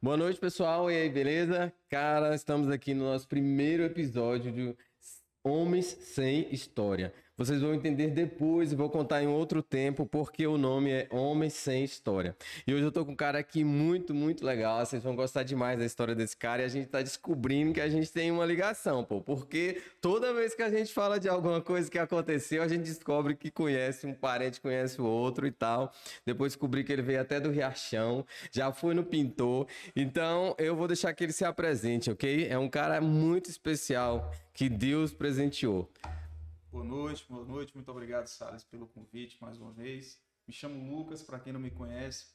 Boa noite, pessoal. E aí, beleza? Cara, estamos aqui no nosso primeiro episódio de Homens Sem História. Vocês vão entender depois e vou contar em outro tempo porque o nome é Homem Sem História. E hoje eu tô com um cara aqui muito, muito legal. Vocês vão gostar demais da história desse cara e a gente tá descobrindo que a gente tem uma ligação, pô. Porque toda vez que a gente fala de alguma coisa que aconteceu, a gente descobre que conhece um parente, conhece o outro e tal. Depois descobri que ele veio até do Riachão, já foi no pintor. Então eu vou deixar que ele se apresente, ok? É um cara muito especial que Deus presenteou. Boa noite, boa noite. Muito obrigado, Salles, pelo convite mais uma vez. Me chamo Lucas, para quem não me conhece,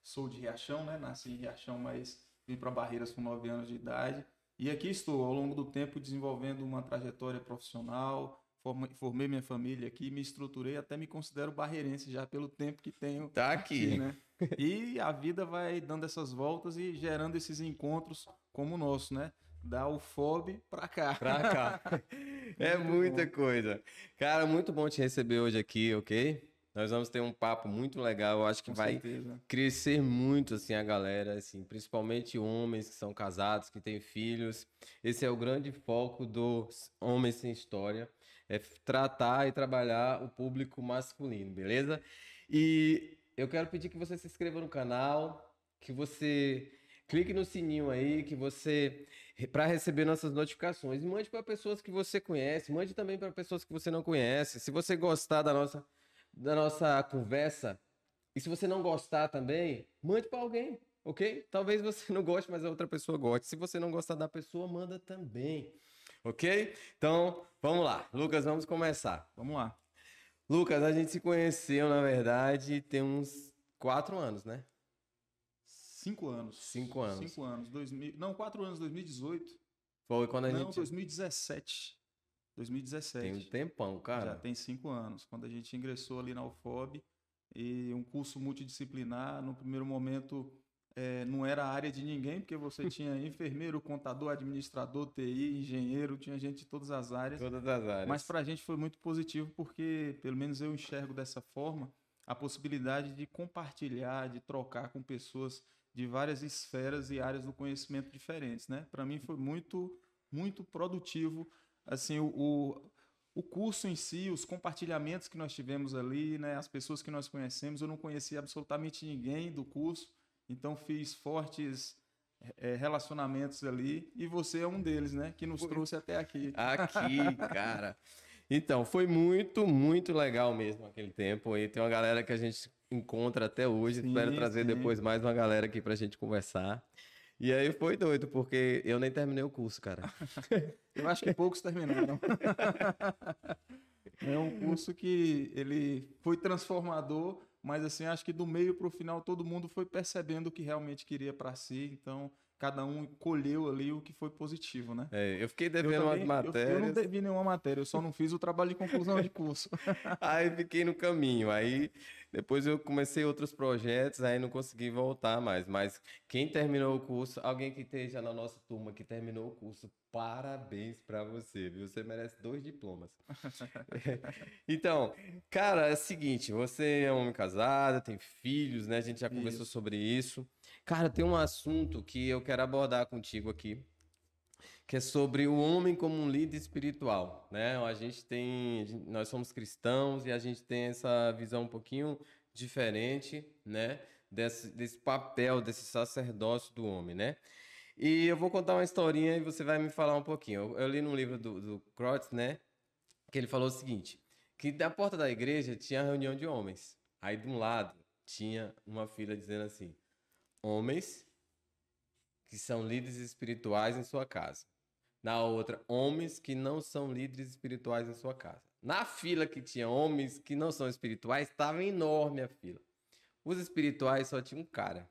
sou de Riachão, né? Nasci em Riachão, mas vim para Barreiras com 9 anos de idade. E aqui estou, ao longo do tempo, desenvolvendo uma trajetória profissional, formei minha família aqui, me estruturei, até me considero barreirense já pelo tempo que tenho tá aqui, aqui né? E a vida vai dando essas voltas e gerando esses encontros como o nosso, né? Da UFOB para cá. Pra cá. é muita coisa. Cara, muito bom te receber hoje aqui, ok? Nós vamos ter um papo muito legal. Eu acho que Com vai certeza. crescer muito assim a galera, assim, principalmente homens que são casados, que têm filhos. Esse é o grande foco dos Homens sem História, é tratar e trabalhar o público masculino, beleza? E eu quero pedir que você se inscreva no canal, que você clique no sininho aí, que você para receber nossas notificações. Mande para pessoas que você conhece, mande também para pessoas que você não conhece. Se você gostar da nossa, da nossa conversa, e se você não gostar também, mande para alguém, ok? Talvez você não goste, mas a outra pessoa goste. Se você não gostar da pessoa, manda também, ok? Então, vamos lá. Lucas, vamos começar. Vamos lá. Lucas, a gente se conheceu, na verdade, tem uns quatro anos, né? Cinco anos. Cinco anos. Cinco anos. Dois mil... Não, quatro anos, 2018. Foi quando a Não, gente. 2017. 2017. Tem um tempão, cara. Já tem cinco anos. Quando a gente ingressou ali na UFOB e um curso multidisciplinar, no primeiro momento é, não era a área de ninguém, porque você tinha enfermeiro, contador, administrador, TI, engenheiro, tinha gente de todas as áreas. Todas as áreas. Mas para a gente foi muito positivo porque, pelo menos eu enxergo dessa forma, a possibilidade de compartilhar, de trocar com pessoas de várias esferas e áreas do conhecimento diferentes, né? Para mim foi muito, muito produtivo, assim, o, o, o, curso em si, os compartilhamentos que nós tivemos ali, né? As pessoas que nós conhecemos, eu não conhecia absolutamente ninguém do curso, então fiz fortes é, relacionamentos ali e você é um deles, né? Que nos foi. trouxe até aqui. Aqui, cara. Então, foi muito, muito legal mesmo aquele tempo. E tem uma galera que a gente encontra até hoje. Sim, Espero trazer sim. depois mais uma galera aqui pra gente conversar. E aí foi doido, porque eu nem terminei o curso, cara. eu acho que poucos terminaram. é um curso que ele foi transformador, mas assim, acho que do meio para o final todo mundo foi percebendo o que realmente queria para si. Então, cada um colheu ali o que foi positivo, né? É, eu fiquei devendo eu também, umas matérias. Eu, eu, não devi nenhuma matéria, eu só não fiz o trabalho de conclusão de curso. aí fiquei no caminho. Aí depois eu comecei outros projetos, aí não consegui voltar mais. Mas quem terminou o curso, alguém que esteja na nossa turma que terminou o curso, parabéns para você, viu? Você merece dois diplomas. então, cara, é o seguinte, você é um homem casado, tem filhos, né? A gente já conversou isso. sobre isso. Cara, tem um assunto que eu quero abordar contigo aqui, que é sobre o homem como um líder espiritual, né? A gente tem, nós somos cristãos e a gente tem essa visão um pouquinho diferente, né? Desse, desse papel, desse sacerdócio do homem, né? E eu vou contar uma historinha e você vai me falar um pouquinho. Eu, eu li no livro do, do Crotz, né? Que ele falou o seguinte: que na porta da igreja tinha reunião de homens. Aí de um lado tinha uma fila dizendo assim: homens que são líderes espirituais em sua casa. Na outra, homens que não são líderes espirituais em sua casa. Na fila que tinha homens que não são espirituais, estava enorme a fila. Os espirituais só tinha um cara.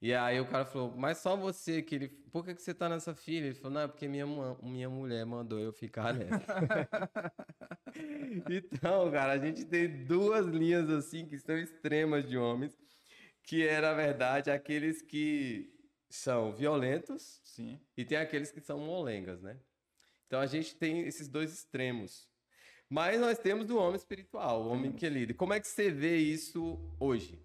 E aí o cara falou, mas só você que ele. Por que, que você tá nessa fila? Ele falou, não, é porque minha, minha mulher mandou eu ficar nessa. então, cara, a gente tem duas linhas assim que são extremas de homens que é, na verdade, aqueles que são violentos Sim. e tem aqueles que são molengas, né? Então a gente tem esses dois extremos. Mas nós temos o homem espiritual, o homem que é líder. Como é que você vê isso hoje?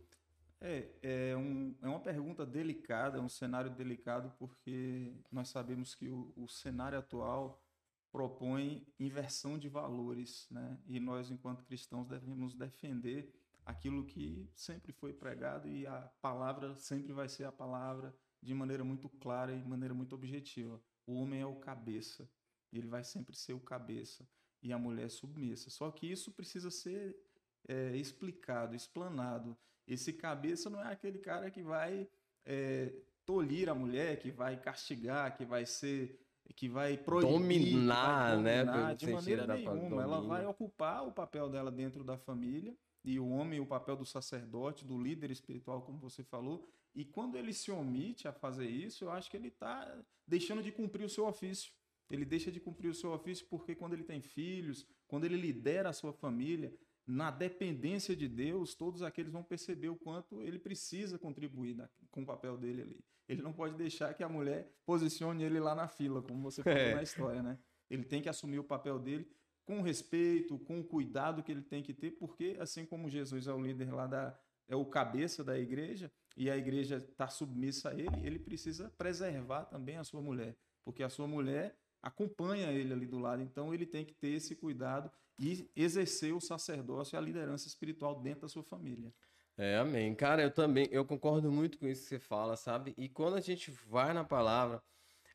É, é, um, é uma pergunta delicada, é um cenário delicado, porque nós sabemos que o, o cenário atual propõe inversão de valores, né? E nós, enquanto cristãos, devemos defender aquilo que sempre foi pregado e a palavra sempre vai ser a palavra de maneira muito clara e de maneira muito objetiva. O homem é o cabeça, ele vai sempre ser o cabeça e a mulher submissa. Só que isso precisa ser é, explicado, explanado. Esse cabeça não é aquele cara que vai é, tolir a mulher, que vai castigar, que vai ser que vai proibir, dominar, vai né? dominar, de maneira nenhuma. Ela vai ocupar o papel dela dentro da família e o homem o papel do sacerdote, do líder espiritual, como você falou. E quando ele se omite a fazer isso, eu acho que ele está deixando de cumprir o seu ofício. Ele deixa de cumprir o seu ofício porque quando ele tem filhos, quando ele lidera a sua família, na dependência de Deus, todos aqueles vão perceber o quanto ele precisa contribuir na, com o papel dele ali. Ele não pode deixar que a mulher posicione ele lá na fila, como você falou é. na história, né? Ele tem que assumir o papel dele com respeito, com o cuidado que ele tem que ter, porque assim como Jesus é o líder lá da é o cabeça da igreja e a igreja está submissa a ele, ele precisa preservar também a sua mulher, porque a sua mulher acompanha ele ali do lado, então ele tem que ter esse cuidado e exercer o sacerdócio e a liderança espiritual dentro da sua família. É, amém. Cara, eu também, eu concordo muito com isso que você fala, sabe? E quando a gente vai na palavra,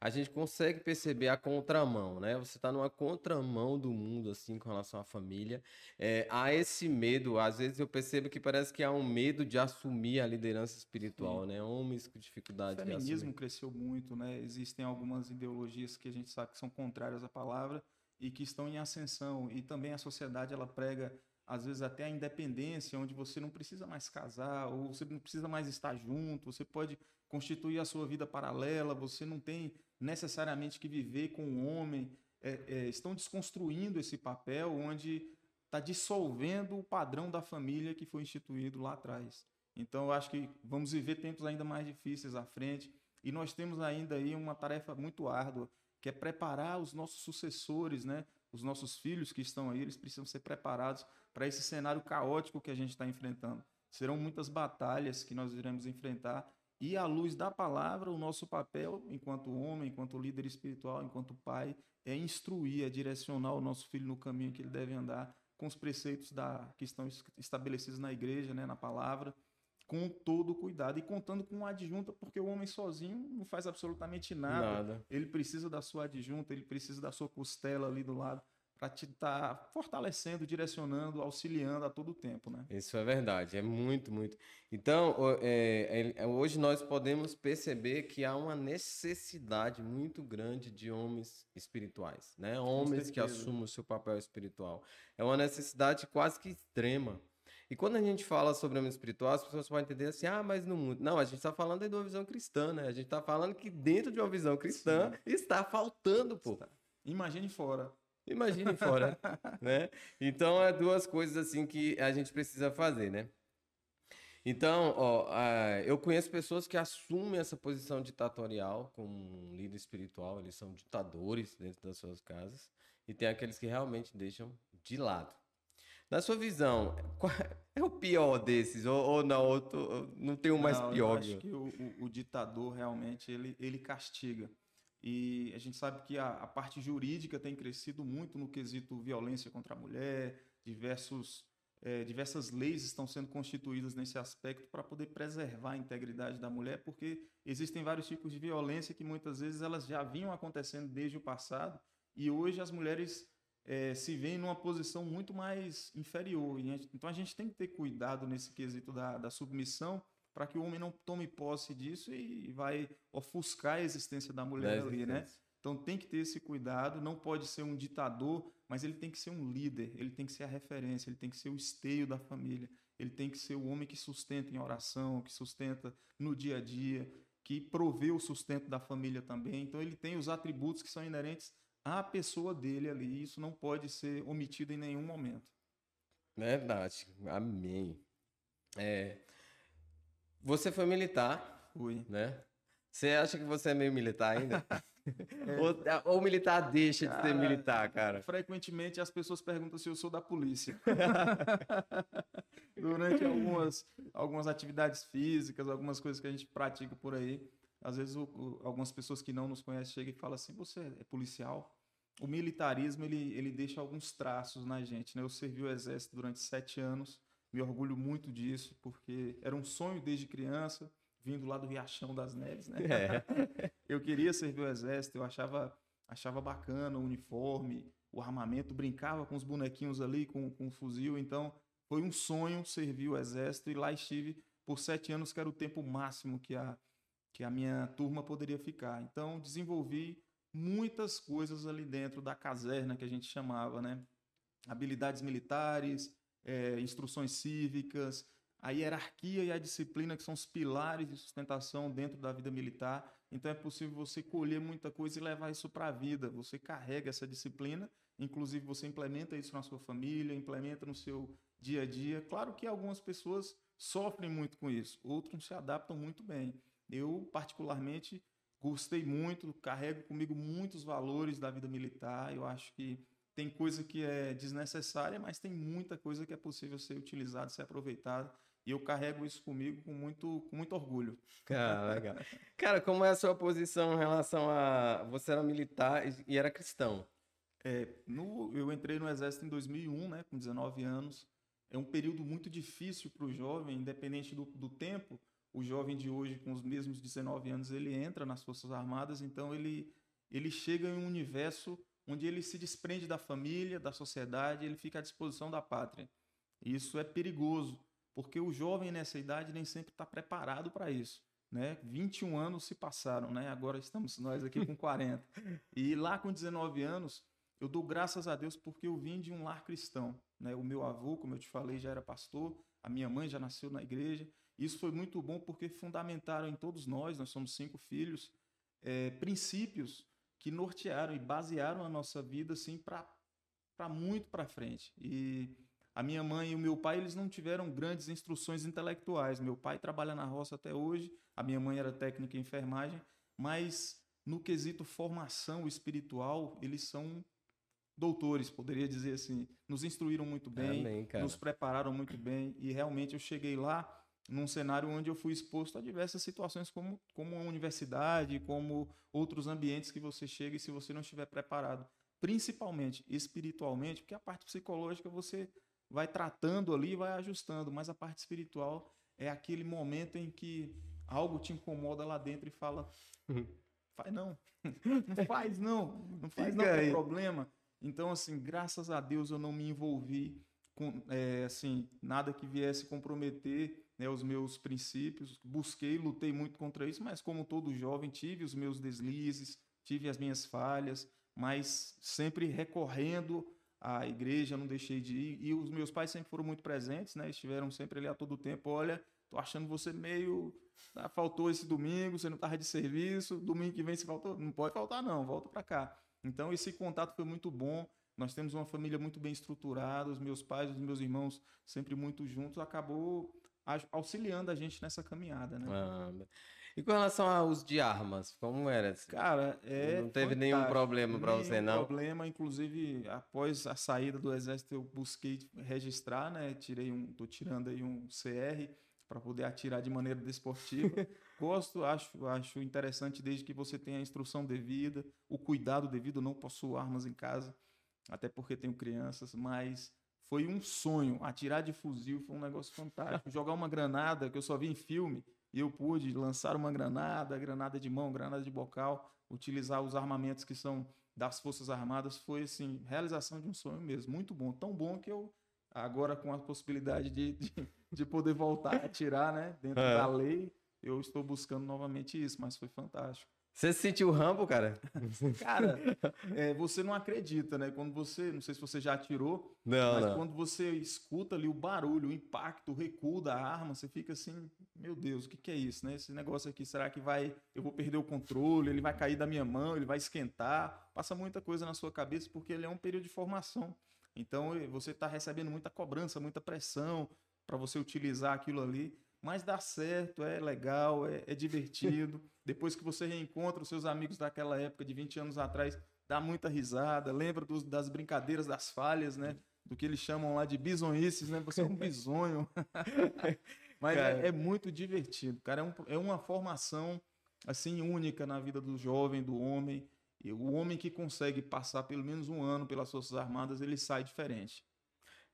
a gente consegue perceber a contramão, né? Você está numa contramão do mundo, assim, com relação à família. É, há esse medo, às vezes eu percebo que parece que há um medo de assumir a liderança espiritual, Sim. né? Homens com dificuldade O feminismo cresceu muito, né? Existem algumas ideologias que a gente sabe que são contrárias à palavra, e que estão em ascensão. E também a sociedade ela prega às vezes até a independência, onde você não precisa mais casar, ou você não precisa mais estar junto, você pode constituir a sua vida paralela, você não tem necessariamente que viver com um homem. É, é, estão desconstruindo esse papel onde está dissolvendo o padrão da família que foi instituído lá atrás. Então, eu acho que vamos viver tempos ainda mais difíceis à frente e nós temos ainda aí uma tarefa muito árdua que é preparar os nossos sucessores, né? Os nossos filhos que estão aí, eles precisam ser preparados para esse cenário caótico que a gente está enfrentando. Serão muitas batalhas que nós iremos enfrentar e à luz da palavra, o nosso papel enquanto homem, enquanto líder espiritual, enquanto pai, é instruir, é direcionar o nosso filho no caminho que ele deve andar, com os preceitos da, que estão estabelecidos na igreja, né, na palavra, com todo o cuidado e contando com uma adjunta, porque o homem sozinho não faz absolutamente nada. nada. Ele precisa da sua adjunta, ele precisa da sua costela ali do lado para te estar tá fortalecendo, direcionando, auxiliando a todo tempo, né? Isso é verdade, é muito, muito. Então, é, é, hoje nós podemos perceber que há uma necessidade muito grande de homens espirituais, né? Homens que assumam o seu papel espiritual. É uma necessidade quase que extrema. E quando a gente fala sobre homem espiritual, as pessoas podem entender assim, ah, mas no mundo. Não, a gente está falando aí de uma visão cristã, né? A gente está falando que dentro de uma visão cristã Sim. está faltando, pô. Imagine fora. Imagine fora, né? Então, é duas coisas assim que a gente precisa fazer, né? Então, ó, eu conheço pessoas que assumem essa posição ditatorial como líder espiritual, eles são ditadores dentro das suas casas, e tem aqueles que realmente deixam de lado. Na sua visão, qual é o pior desses? Ou, ou não, ou não tem um mais pior? Eu acho que o, o, o, ditador realmente ele, ele castiga. E a gente sabe que a, a, parte jurídica tem crescido muito no quesito violência contra a mulher, diversos, é, diversas leis estão sendo constituídas nesse aspecto para poder preservar a integridade da mulher, porque existem vários tipos de violência que muitas vezes elas já vinham acontecendo desde o passado e hoje as mulheres é, se vê numa posição muito mais inferior. então a gente tem que ter cuidado nesse quesito da, da submissão para que o homem não tome posse disso e vai ofuscar a existência da mulher ali, né? Então tem que ter esse cuidado, não pode ser um ditador, mas ele tem que ser um líder, ele tem que ser a referência, ele tem que ser o esteio da família, ele tem que ser o homem que sustenta em oração, que sustenta no dia a dia, que provê o sustento da família também. Então ele tem os atributos que são inerentes a pessoa dele ali. Isso não pode ser omitido em nenhum momento. Verdade. Amém. É, você foi militar, Fui. né? Você acha que você é meio militar ainda? É. Ou, ou, o militar deixa cara, de ser militar, cara? Frequentemente as pessoas perguntam se eu sou da polícia. Durante algumas, algumas atividades físicas, algumas coisas que a gente pratica por aí, às vezes o, o, algumas pessoas que não nos conhecem chegam e falam assim: você é policial? O militarismo ele, ele deixa alguns traços na gente. Né? Eu servi o exército durante sete anos, me orgulho muito disso, porque era um sonho desde criança vindo lá do Riachão das Neves, né? É. eu queria servir o exército, eu achava, achava bacana o uniforme, o armamento, brincava com os bonequinhos ali, com, com o fuzil, então foi um sonho servir o exército e lá estive por sete anos, que era o tempo máximo que a, que a minha turma poderia ficar. Então desenvolvi muitas coisas ali dentro da caserna que a gente chamava, né? Habilidades militares, é, instruções cívicas, a hierarquia e a disciplina, que são os pilares de sustentação dentro da vida militar. Então é possível você colher muita coisa e levar isso para a vida. Você carrega essa disciplina, inclusive você implementa isso na sua família, implementa no seu dia a dia. Claro que algumas pessoas sofrem muito com isso, outros se adaptam muito bem. Eu, particularmente, gostei muito, carrego comigo muitos valores da vida militar. Eu acho que tem coisa que é desnecessária, mas tem muita coisa que é possível ser utilizada, ser aproveitada. E eu carrego isso comigo com muito, com muito orgulho. Cara, legal. Cara, como é a sua posição em relação a. Você era militar e era cristão? É, no, eu entrei no Exército em 2001, né, com 19 anos. É um período muito difícil para o jovem, independente do, do tempo. O jovem de hoje, com os mesmos 19 anos, ele entra nas Forças Armadas, então ele, ele chega em um universo onde ele se desprende da família, da sociedade, ele fica à disposição da pátria. Isso é perigoso, porque o jovem nessa idade nem sempre está preparado para isso. Né? 21 anos se passaram, né? agora estamos nós aqui com 40. e lá com 19 anos, eu dou graças a Deus porque eu vim de um lar cristão. Né? O meu avô, como eu te falei, já era pastor, a minha mãe já nasceu na igreja. Isso foi muito bom porque fundamentaram em todos nós, nós somos cinco filhos, é, princípios que nortearam e basearam a nossa vida assim para muito para frente. E a minha mãe e o meu pai, eles não tiveram grandes instruções intelectuais. Meu pai trabalha na roça até hoje, a minha mãe era técnica em enfermagem, mas no quesito formação espiritual, eles são doutores, poderia dizer assim. Nos instruíram muito bem, Amém, nos prepararam muito bem e realmente eu cheguei lá num cenário onde eu fui exposto a diversas situações como, como a universidade, como outros ambientes que você chega e se você não estiver preparado, principalmente espiritualmente, porque a parte psicológica você vai tratando ali, vai ajustando, mas a parte espiritual é aquele momento em que algo te incomoda lá dentro e fala: uhum. faz não, não faz não, não faz não, tem problema. Então, assim, graças a Deus eu não me envolvi com, é, assim, nada que viesse comprometer né, os meus princípios. Busquei, lutei muito contra isso, mas como todo jovem, tive os meus deslizes, tive as minhas falhas, mas sempre recorrendo a igreja, não deixei de ir. E os meus pais sempre foram muito presentes, né? Estiveram sempre ali a todo tempo. Olha, tô achando você meio. Ah, faltou esse domingo, você não estava de serviço. Domingo que vem você faltou. Não pode faltar, não, volta para cá. Então, esse contato foi muito bom. Nós temos uma família muito bem estruturada, os meus pais, os meus irmãos sempre muito juntos, acabou auxiliando a gente nessa caminhada, né? Ah, e com relação ao uso de armas, como era? Cara, é. Não teve nenhum problema para você, não? problema, inclusive, após a saída do exército, eu busquei registrar, né? Tirei um. tô tirando aí um CR para poder atirar de maneira desportiva. Gosto, acho, acho interessante desde que você tenha a instrução devida, o cuidado devido. Eu não possuo armas em casa, até porque tenho crianças, mas foi um sonho. Atirar de fuzil foi um negócio fantástico. Jogar uma granada que eu só vi em filme e eu pude lançar uma granada, granada de mão, granada de bocal, utilizar os armamentos que são das Forças Armadas, foi assim, realização de um sonho mesmo, muito bom, tão bom que eu agora com a possibilidade de, de, de poder voltar a atirar, né, dentro é. da lei, eu estou buscando novamente isso, mas foi fantástico. Você se sentiu Rambo, cara? cara, é, você não acredita, né? Quando você, não sei se você já atirou, não, mas não. quando você escuta ali o barulho, o impacto, o recuo da arma, você fica assim, meu Deus, o que, que é isso, né? Esse negócio aqui, será que vai, eu vou perder o controle, ele vai cair da minha mão, ele vai esquentar? Passa muita coisa na sua cabeça porque ele é um período de formação. Então você está recebendo muita cobrança, muita pressão para você utilizar aquilo ali. Mas dá certo, é legal, é, é divertido. Depois que você reencontra os seus amigos daquela época de 20 anos atrás, dá muita risada, lembra dos, das brincadeiras, das falhas, né? Do que eles chamam lá de bisonhices, né? Você é um bisonho. Mas é, é, muito divertido, cara. É, um, é uma formação, assim, única na vida do jovem, do homem. E o homem que consegue passar pelo menos um ano pelas Forças Armadas, ele sai diferente.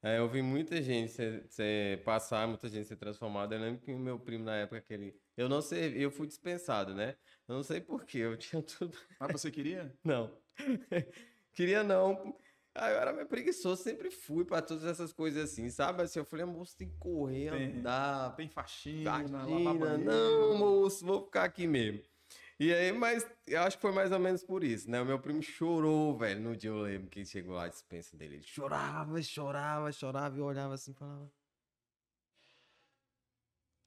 É, eu vi muita gente ser, passar, muita gente ser transformada. Eu lembro que o meu primo, na época, aquele. Eu não sei, eu fui dispensado, né? Eu não sei porquê, eu tinha tudo. Ah, você queria? não. queria não. Ah, eu era meio preguiçoso, sempre fui pra todas essas coisas assim, sabe? Assim, eu falei, moço, tem que correr, tem, andar. Tem faxina, faxina não, moço, vou ficar aqui mesmo. E aí, mas eu acho que foi mais ou menos por isso, né? O meu primo chorou, velho, no dia eu lembro que chegou lá a dispensa dele. Ele chorava, chorava, chorava e olhava assim e falava.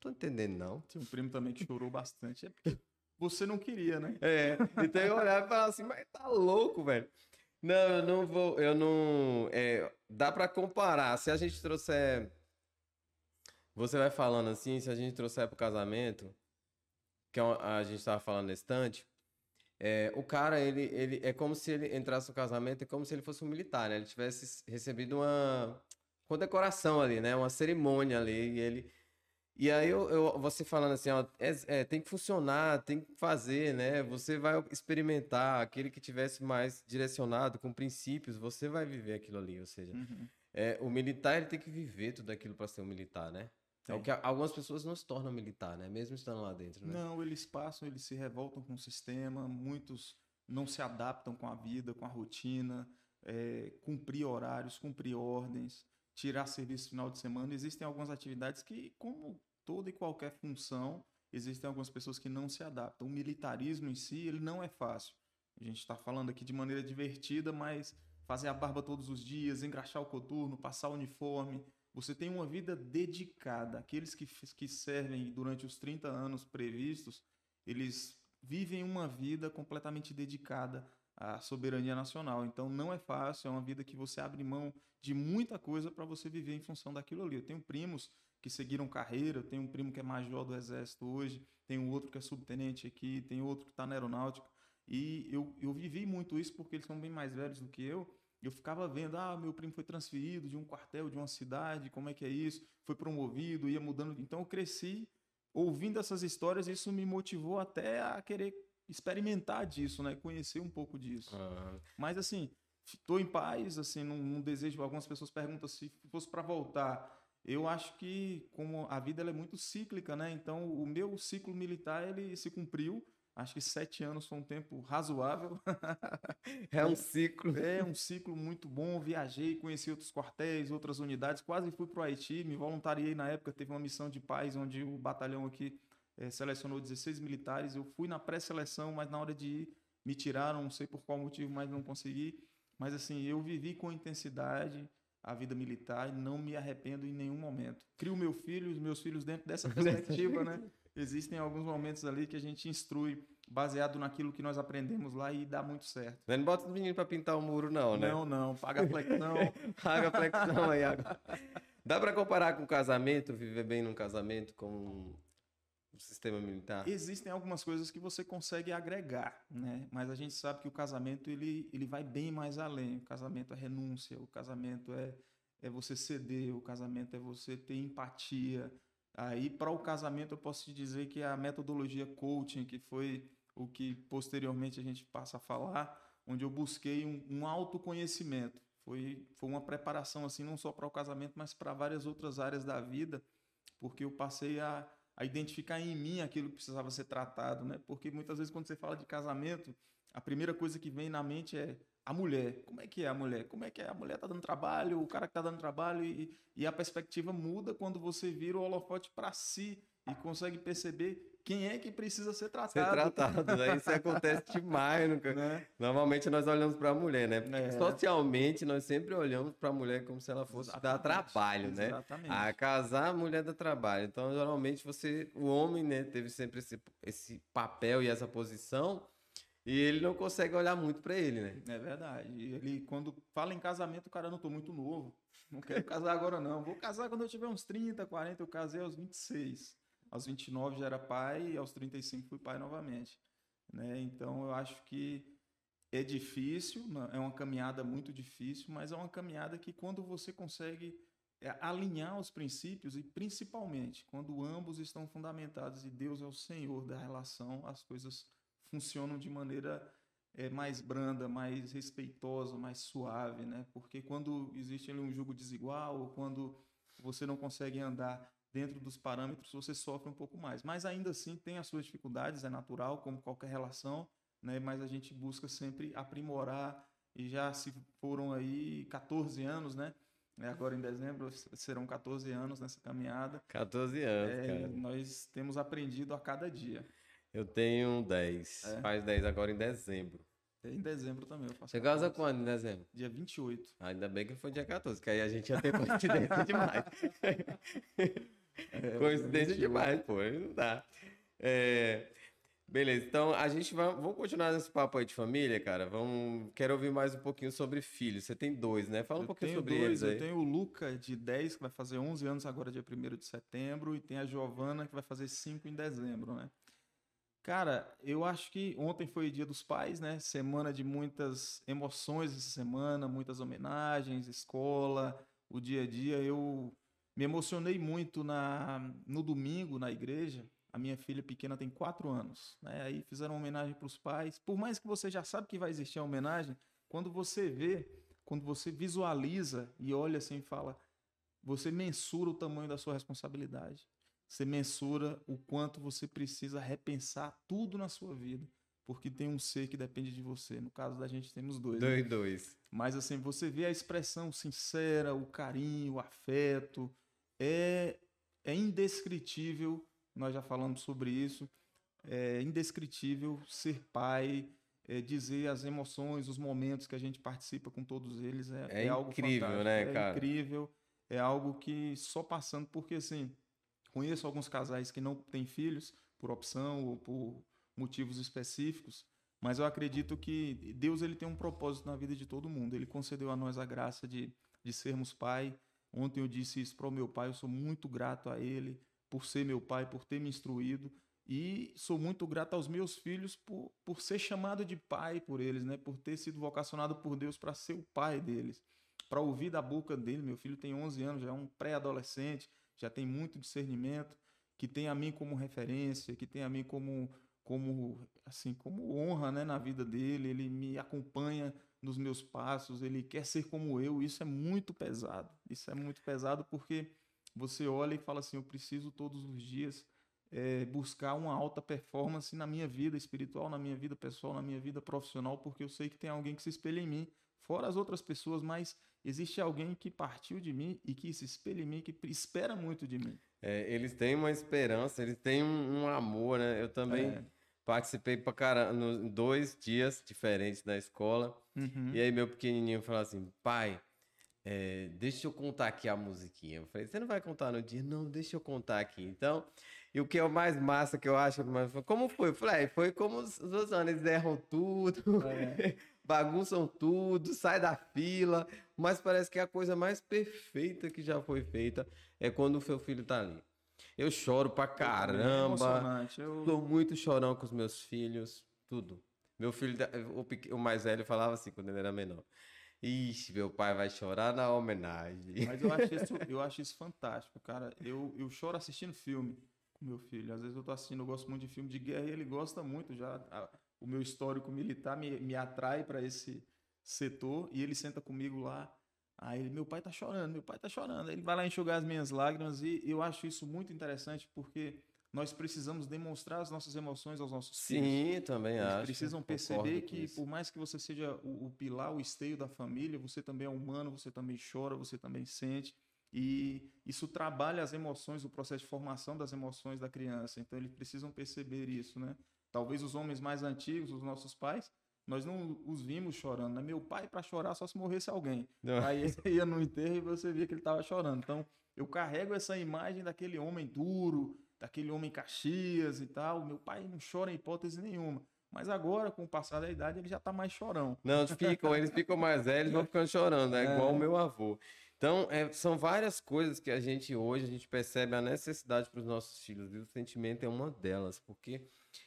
Tô entendendo, não. Tem um primo também que chorou bastante. É porque você não queria, né? É. Então eu olhava e falava assim, mas tá louco, velho. Não, eu não vou. Eu não. É, dá pra comparar. Se a gente trouxer. Você vai falando assim, se a gente trouxer pro casamento que é a gente estava falando nesse instante, é, o cara, ele, ele é como se ele entrasse no casamento, é como se ele fosse um militar, né? Ele tivesse recebido uma condecoração ali, né? Uma cerimônia ali, e ele... E aí, eu, eu você falando assim, ó, é, é, tem que funcionar, tem que fazer, né? Você vai experimentar, aquele que tivesse mais direcionado, com princípios, você vai viver aquilo ali, ou seja... Uhum. É, o militar, ele tem que viver tudo aquilo para ser um militar, né? É o que algumas pessoas não se tornam militar, né? Mesmo estando lá dentro, né? Não, eles passam, eles se revoltam com o sistema, muitos não se adaptam com a vida, com a rotina, é, cumprir horários, cumprir ordens, tirar serviço final de semana. Existem algumas atividades que, como toda e qualquer função, existem algumas pessoas que não se adaptam. O militarismo em si, ele não é fácil. A gente está falando aqui de maneira divertida, mas fazer a barba todos os dias, engraxar o coturno, passar o uniforme, você tem uma vida dedicada. Aqueles que, que servem durante os 30 anos previstos, eles vivem uma vida completamente dedicada à soberania nacional. Então não é fácil, é uma vida que você abre mão de muita coisa para você viver em função daquilo ali. Eu tenho primos que seguiram carreira, tenho um primo que é major do exército hoje, tenho outro que é subtenente aqui, tem outro que está na aeronáutica. E eu, eu vivi muito isso porque eles são bem mais velhos do que eu. Eu ficava vendo, ah, meu primo foi transferido de um quartel de uma cidade, como é que é isso? Foi promovido, ia mudando. Então eu cresci ouvindo essas histórias, isso me motivou até a querer experimentar disso, né? Conhecer um pouco disso. Ah. Mas assim, estou em paz, assim, não, não, desejo. Algumas pessoas perguntam se fosse para voltar. Eu acho que como a vida é muito cíclica, né? Então o meu ciclo militar ele se cumpriu Acho que sete anos foi um tempo razoável. é um ciclo. É um ciclo muito bom. Viajei, conheci outros quartéis, outras unidades. Quase fui para o Haiti, me voluntariei na época. Teve uma missão de paz onde o batalhão aqui é, selecionou 16 militares. Eu fui na pré-seleção, mas na hora de ir me tiraram, não sei por qual motivo, mas não consegui. Mas assim, eu vivi com intensidade a vida militar e não me arrependo em nenhum momento. Crio meu filho, os meus filhos dentro dessa perspectiva, né? Existem alguns momentos ali que a gente instrui baseado naquilo que nós aprendemos lá e dá muito certo. Não bota os meninos para pintar o muro não, né? Não, não, paga flexão. paga flexão aí agora. Dá para comparar com o casamento, viver bem num casamento com o sistema militar? Existem algumas coisas que você consegue agregar, né? Mas a gente sabe que o casamento ele, ele vai bem mais além. O casamento é renúncia, o casamento é é você ceder, o casamento é você ter empatia, Aí, para o casamento, eu posso te dizer que a metodologia coaching, que foi o que posteriormente a gente passa a falar, onde eu busquei um, um autoconhecimento. Foi, foi uma preparação, assim, não só para o casamento, mas para várias outras áreas da vida, porque eu passei a, a identificar em mim aquilo que precisava ser tratado, né? Porque muitas vezes, quando você fala de casamento, a primeira coisa que vem na mente é a mulher. Como é que é a mulher? Como é que é? A mulher tá dando trabalho, o cara que tá dando trabalho, e, e a perspectiva muda quando você vira o holofote para si e consegue perceber quem é que precisa ser tratado. Ser tratado, né? Isso acontece demais. Nunca... Né? Normalmente nós olhamos para a mulher, né? É. Socialmente, nós sempre olhamos para a mulher como se ela fosse Exatamente. dar trabalho, né? Exatamente. A casar, a mulher dá trabalho. Então, geralmente, você, o homem, né, teve sempre esse, esse papel e essa posição e ele não consegue olhar muito para ele, né? É verdade. Ele, quando fala em casamento, o cara não tô muito novo. Não quero casar agora, não. Vou casar quando eu tiver uns 30, 40. Eu casei aos 26. Aos 29 já era pai e aos 35 fui pai novamente. Né? Então eu acho que é difícil, é uma caminhada muito difícil, mas é uma caminhada que quando você consegue é, alinhar os princípios e principalmente quando ambos estão fundamentados e Deus é o Senhor da relação, as coisas funcionam de maneira é, mais branda, mais respeitosa, mais suave, né? Porque quando existe ali um jogo desigual ou quando você não consegue andar dentro dos parâmetros, você sofre um pouco mais. Mas ainda assim tem as suas dificuldades, é natural, como qualquer relação, né? Mas a gente busca sempre aprimorar e já se foram aí 14 anos, né? É, agora em dezembro serão 14 anos nessa caminhada. 14 anos, é. Nós temos aprendido a cada dia. Eu tenho 10. É. Faz 10 agora em dezembro. Em dezembro também. Eu faço Você casa quando em dezembro? Dia 28. Ainda bem que foi dia 14, que aí a gente ia ter coincidência demais. É, coincidência demais, pô. Não dá. É, beleza, então a gente vai. Vamos continuar nesse papo aí de família, cara. Vamos, quero ouvir mais um pouquinho sobre filhos. Você tem dois, né? Fala um eu pouquinho sobre dois, eles aí. Eu tenho o Luca, de 10, que vai fazer 11 anos agora, dia 1 de setembro. E tem a Giovana, que vai fazer 5 em dezembro, né? Cara, eu acho que ontem foi Dia dos Pais, né? Semana de muitas emoções essa semana, muitas homenagens, escola, o dia a dia. Eu me emocionei muito na, no domingo na igreja. A minha filha pequena tem quatro anos, né? Aí fizeram uma homenagem para os pais. Por mais que você já sabe que vai existir a homenagem, quando você vê, quando você visualiza e olha assim e fala, você mensura o tamanho da sua responsabilidade você mensura o quanto você precisa repensar tudo na sua vida. Porque tem um ser que depende de você. No caso da gente, temos dois. Dois, né? dois. Mas assim, você vê a expressão sincera, o carinho, o afeto. É, é indescritível, nós já falamos sobre isso, é indescritível ser pai, é dizer as emoções, os momentos que a gente participa com todos eles. É, é, é algo incrível, fantástico. né, cara? É incrível. É algo que só passando, porque assim, Conheço alguns casais que não têm filhos por opção ou por motivos específicos, mas eu acredito que Deus ele tem um propósito na vida de todo mundo. Ele concedeu a nós a graça de, de sermos pai. Ontem eu disse isso para o meu pai, eu sou muito grato a ele por ser meu pai, por ter me instruído. E sou muito grato aos meus filhos por, por ser chamado de pai por eles, né? por ter sido vocacionado por Deus para ser o pai deles. Para ouvir da boca dele, meu filho tem 11 anos, já é um pré-adolescente, já tem muito discernimento, que tem a mim como referência, que tem a mim como como assim como honra né, na vida dele, ele me acompanha nos meus passos, ele quer ser como eu. Isso é muito pesado. Isso é muito pesado porque você olha e fala assim: eu preciso todos os dias é, buscar uma alta performance na minha vida espiritual, na minha vida pessoal, na minha vida profissional, porque eu sei que tem alguém que se espelha em mim, fora as outras pessoas, mas existe alguém que partiu de mim e que se espelha em mim, que espera muito de mim. É, eles têm uma esperança, eles têm um, um amor, né? Eu também é. participei para caramba, nos dois dias diferentes da escola. Uhum. E aí meu pequenininho falou assim, pai, é, deixa eu contar aqui a musiquinha. Eu falei, você não vai contar no dia? Não, deixa eu contar aqui. Então, e o que é o mais massa que eu acho, como foi? Eu falei, é, foi como os, os anos, eles erram tudo. É. bagunçam tudo, sai da fila, mas parece que a coisa mais perfeita que já foi feita é quando o seu filho tá ali. Eu choro pra caramba. É eu... Sou muito chorão com os meus filhos, tudo. Meu filho, o, o mais velho, falava assim quando ele era menor. Ixi, meu pai vai chorar na homenagem. Mas eu acho isso, eu acho isso fantástico, cara. Eu, eu choro assistindo filme com meu filho. Às vezes eu tô assistindo, eu gosto muito de filme de guerra e ele gosta muito já o meu histórico militar me, me atrai para esse setor e ele senta comigo lá. Aí ele, meu pai tá chorando, meu pai tá chorando. Aí ele vai lá enxugar as minhas lágrimas e eu acho isso muito interessante porque nós precisamos demonstrar as nossas emoções aos nossos Sim, filhos. Sim, também Eles acho. precisam perceber que por mais que você seja o, o pilar, o esteio da família, você também é humano, você também chora, você também sente. E isso trabalha as emoções, o processo de formação das emoções da criança. Então eles precisam perceber isso, né? Talvez os homens mais antigos, os nossos pais, nós não os vimos chorando. Né? Meu pai, para chorar, só se morresse alguém. Não. Aí ele ia no enterro e você via que ele estava chorando. Então, eu carrego essa imagem daquele homem duro, daquele homem Caxias e tal. Meu pai não chora em hipótese nenhuma. Mas agora, com o passar da idade, ele já tá mais chorão. Não, ficam, eles ficam mais velhos, vão ficando chorando, é igual o meu avô. Então, é, são várias coisas que a gente hoje a gente percebe a necessidade para os nossos filhos. E o sentimento é uma delas, porque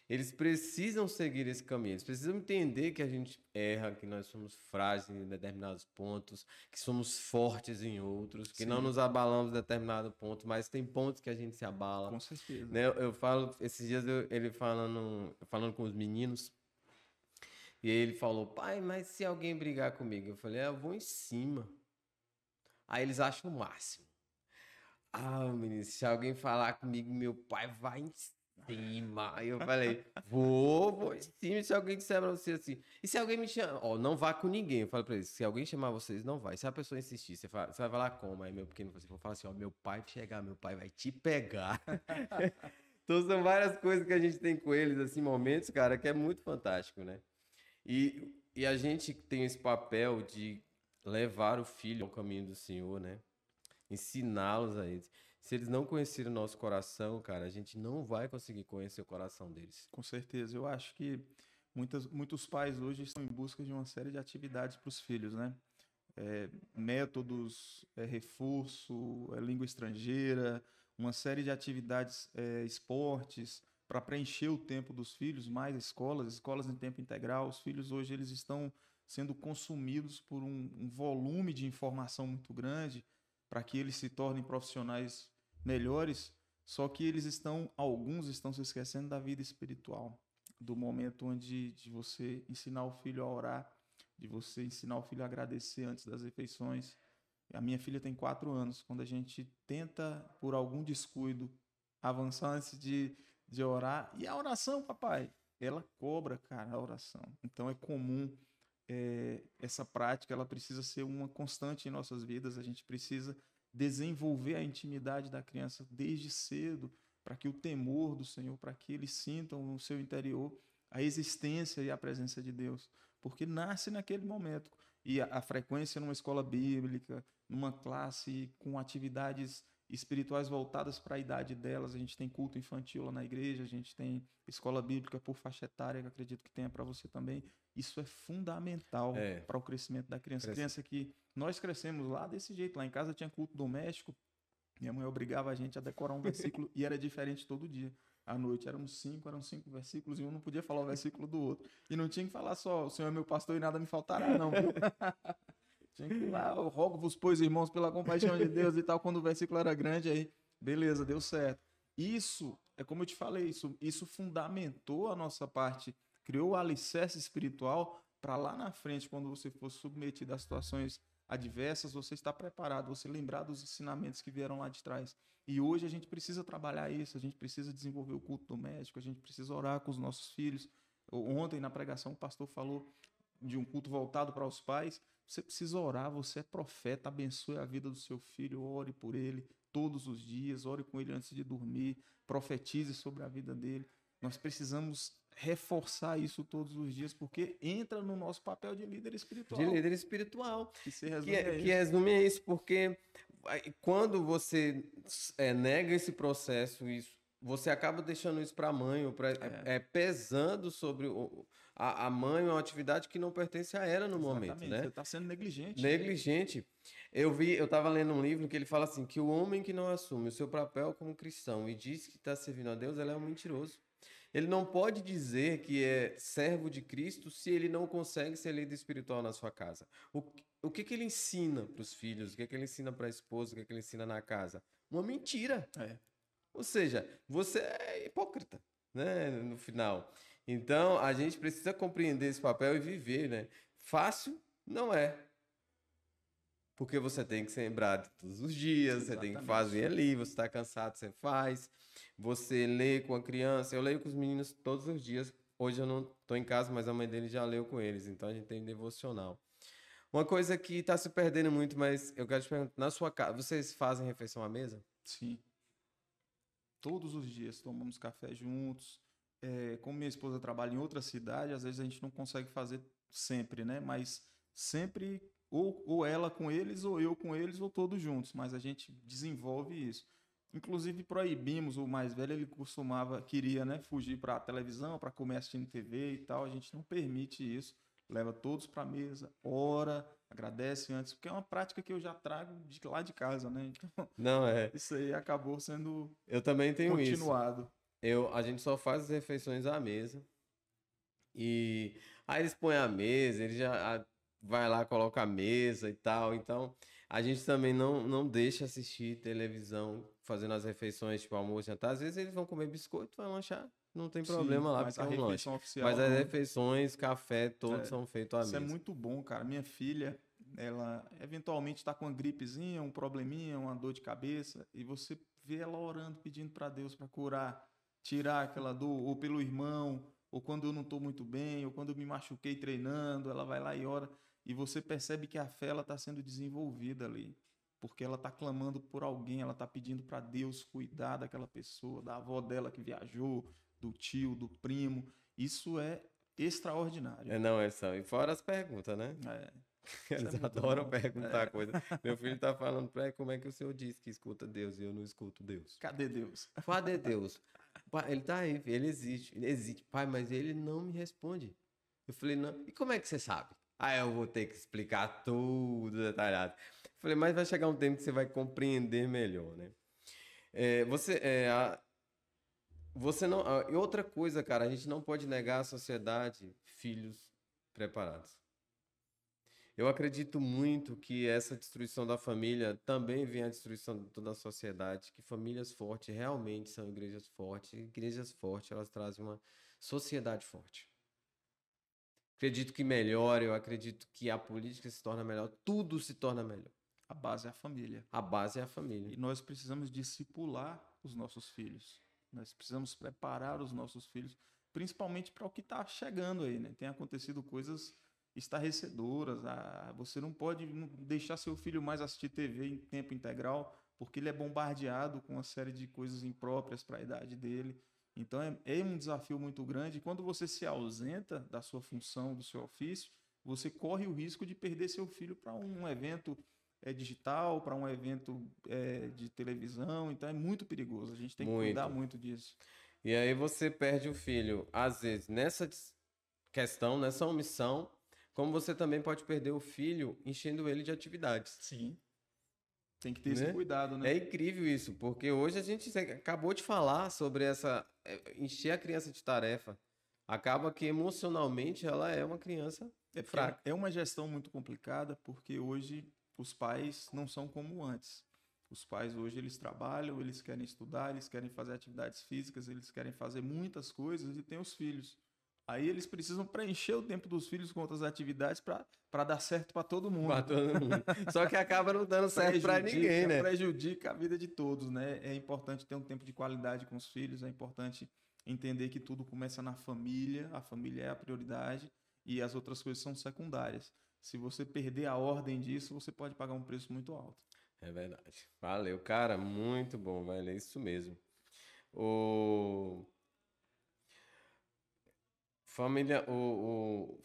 eles precisam seguir esse caminho, eles precisam entender que a gente erra, que nós somos frágeis em determinados pontos, que somos fortes em outros, que Sim. não nos abalamos em determinado ponto, mas tem pontos que a gente se abala. Com certeza. Né? Eu, eu falo, esses dias eu, ele falando, falando com os meninos, e ele falou, pai, mas se alguém brigar comigo? Eu falei, ah, eu vou em cima. Aí eles acham o máximo. Ah, menino, se alguém falar comigo, meu pai vai em cima. Aí eu falei, vou, vou em cima. Se alguém disser pra você assim, e se alguém me chama, ó, não vá com ninguém. Eu falo pra eles, se alguém chamar vocês, não vai. Se a pessoa insistir, você, fala, você vai falar como? Aí meu pequeno, você vai falar assim, ó, meu pai chegar, meu pai vai te pegar. então são várias coisas que a gente tem com eles, assim, momentos, cara, que é muito fantástico, né? E, e a gente tem esse papel de levar o filho ao caminho do Senhor, né? Ensiná-los a eles. Se eles não conhecerem o nosso coração, cara, a gente não vai conseguir conhecer o coração deles. Com certeza. Eu acho que muitas, muitos pais hoje estão em busca de uma série de atividades para os filhos, né? É, métodos, é, reforço, é, língua estrangeira, uma série de atividades, é, esportes, para preencher o tempo dos filhos, mais escolas, escolas em tempo integral. Os filhos hoje eles estão sendo consumidos por um, um volume de informação muito grande para que eles se tornem profissionais melhores, só que eles estão, alguns estão se esquecendo da vida espiritual, do momento onde de você ensinar o filho a orar, de você ensinar o filho a agradecer antes das refeições. A minha filha tem quatro anos. Quando a gente tenta, por algum descuido, avançar antes de, de orar, e a oração, papai, ela cobra, cara, a oração. Então é comum é, essa prática ela precisa ser uma constante em nossas vidas. A gente precisa desenvolver a intimidade da criança desde cedo, para que o temor do Senhor, para que eles sintam no seu interior a existência e a presença de Deus, porque nasce naquele momento. E a, a frequência numa escola bíblica, numa classe com atividades espirituais voltadas para a idade delas. A gente tem culto infantil lá na igreja, a gente tem escola bíblica por faixa etária, que acredito que tenha para você também. Isso é fundamental é. para o crescimento da criança. Cresce. Criança que nós crescemos lá desse jeito. Lá em casa tinha culto doméstico. Minha mãe obrigava a gente a decorar um versículo e era diferente todo dia. À noite éramos cinco, eram cinco versículos e um não podia falar o versículo do outro. E não tinha que falar só, o Senhor é meu pastor e nada me faltará, não. tinha que ir lá, eu rogo-vos, pois, irmãos, pela compaixão de Deus e tal. Quando o versículo era grande, aí, beleza, deu certo. Isso, é como eu te falei, isso, isso fundamentou a nossa parte criou o alicerce espiritual para lá na frente, quando você for submetido a situações adversas, você está preparado, você lembrar dos ensinamentos que vieram lá de trás. E hoje a gente precisa trabalhar isso, a gente precisa desenvolver o culto doméstico, a gente precisa orar com os nossos filhos. Ontem na pregação o pastor falou de um culto voltado para os pais. Você precisa orar, você é profeta, abençoe a vida do seu filho, ore por ele todos os dias, ore com ele antes de dormir, profetize sobre a vida dele. Nós precisamos reforçar isso todos os dias, porque entra no nosso papel de líder espiritual. De líder espiritual. Que, se resume que, é, que resume é isso, porque quando você é, nega esse processo, isso, você acaba deixando isso para a mãe, ou pra, é. é. pesando sobre o, a, a mãe, uma atividade que não pertence a ela no Exatamente. momento, né? Você está sendo negligente. Negligente. Eu vi, eu estava lendo um livro que ele fala assim, que o homem que não assume o seu papel como cristão e diz que está servindo a Deus, ele é um mentiroso. Ele não pode dizer que é servo de Cristo se ele não consegue ser líder espiritual na sua casa. O, o que, que ele ensina para os filhos? O que, que ele ensina para a esposa? O que, que ele ensina na casa? Uma mentira. É. Ou seja, você é hipócrita, né? No final. Então, a gente precisa compreender esse papel e viver, né? Fácil não é. Porque você tem que ser lembrado todos os dias, Exatamente. você tem que fazer ali, você está cansado, você faz. Você lê com a criança, eu leio com os meninos todos os dias. Hoje eu não estou em casa, mas a mãe dele já leu com eles, então a gente tem devocional. Uma coisa que está se perdendo muito, mas eu quero te perguntar, na sua casa, vocês fazem refeição à mesa? Sim. Todos os dias tomamos café juntos. É, como minha esposa trabalha em outra cidade, às vezes a gente não consegue fazer sempre, né? Mas sempre ou, ou ela com eles, ou eu com eles, ou todos juntos, mas a gente desenvolve isso. Inclusive proibimos, o mais velho ele costumava, queria né, fugir para a televisão, para comer assistindo TV e tal, a gente não permite isso. leva todos para a mesa, ora, agradece antes, porque é uma prática que eu já trago de lá de casa, né? Então, Não, é. isso aí acabou sendo Eu também tenho isso. continuado. Eu, a gente só faz as refeições à mesa. E aí eles põem a mesa, ele já vai lá, coloca a mesa e tal. Então, a gente também não, não deixa assistir televisão fazendo as refeições, tipo almoço, jantar. Às vezes eles vão comer biscoito, vai lanchar, não tem problema Sim, lá, mas porque a é um lanche. refeição oficial. Mas as não. refeições, café, todos É, são feitos à Isso é mesa. muito bom, cara. Minha filha, ela eventualmente está com uma gripezinha, um probleminha, uma dor de cabeça, e você vê ela orando, pedindo para Deus para curar, tirar aquela dor, ou pelo irmão, ou quando eu não estou muito bem, ou quando eu me machuquei treinando, ela vai lá e ora, e você percebe que a fé ela está sendo desenvolvida ali, porque ela está clamando por alguém, ela está pedindo para Deus cuidar daquela pessoa, da avó dela que viajou, do tio, do primo. Isso é extraordinário. É, não, é só. E fora as perguntas, né? É. Eles é adoram bom. perguntar É. coisa. Meu filho tá falando pra ele como é que o senhor diz que escuta Deus e eu não escuto Deus. Cadê Deus? Cadê Deus? Pai, ele tá aí, ele existe, ele existe. Pai, mas ele não me responde. Eu falei, não. E como é que você sabe? Ah, eu vou ter que explicar tudo detalhado. Eu falei, mas vai chegar um tempo que você vai compreender melhor, né? É, você, é, a- você não. a- E outra coisa, cara, a gente não pode negar à sociedade filhos preparados. Eu acredito muito que essa destruição da família também vem a destruição de toda a sociedade, que famílias fortes realmente são igrejas fortes, e igrejas fortes, elas trazem uma sociedade forte. Acredito que melhora, eu acredito que a política se torna melhor, tudo se torna melhor. A base é a família. A base é a família. E nós precisamos discipular os nossos filhos. Nós precisamos preparar os nossos filhos, principalmente para o que está chegando aí, né? Tem acontecido coisas estarrecedoras. Ah, você não pode deixar seu filho mais assistir TV em tempo integral, porque ele é bombardeado com uma série de coisas impróprias para a idade dele. Então é, é um desafio muito grande. Quando você se ausenta da sua função, do seu ofício, você corre o risco de perder seu filho para um evento é, digital, para um evento é, de televisão. Então é muito perigoso. A gente tem que Muito. cuidar muito disso. E aí você perde o filho, às vezes, nessa questão, nessa omissão, como você também pode perder o filho enchendo ele de atividades. Sim. Tem que ter esse Né? cuidado, né? É incrível isso, porque hoje a gente acabou de falar sobre essa é, encher a criança de tarefa. Acaba que emocionalmente ela é uma criança É, fraca. é uma gestão muito complicada, porque hoje os pais não são como antes. Os pais hoje eles trabalham, eles querem estudar, eles querem fazer atividades físicas, eles querem fazer muitas coisas e tem os filhos. Aí eles precisam preencher o tempo dos filhos com outras atividades para dar certo para todo mundo. pra todo mundo. Só que acaba não dando certo Prejudica- ninguém, né? Prejudica a vida de todos, né? É importante ter um tempo de qualidade com os filhos, é importante entender que tudo começa na família, a família é a prioridade e as outras coisas são secundárias. Se você perder a ordem disso, você pode pagar um preço muito alto. É verdade. Valeu, cara. Muito bom, velho. É isso mesmo. O... Família. O, o...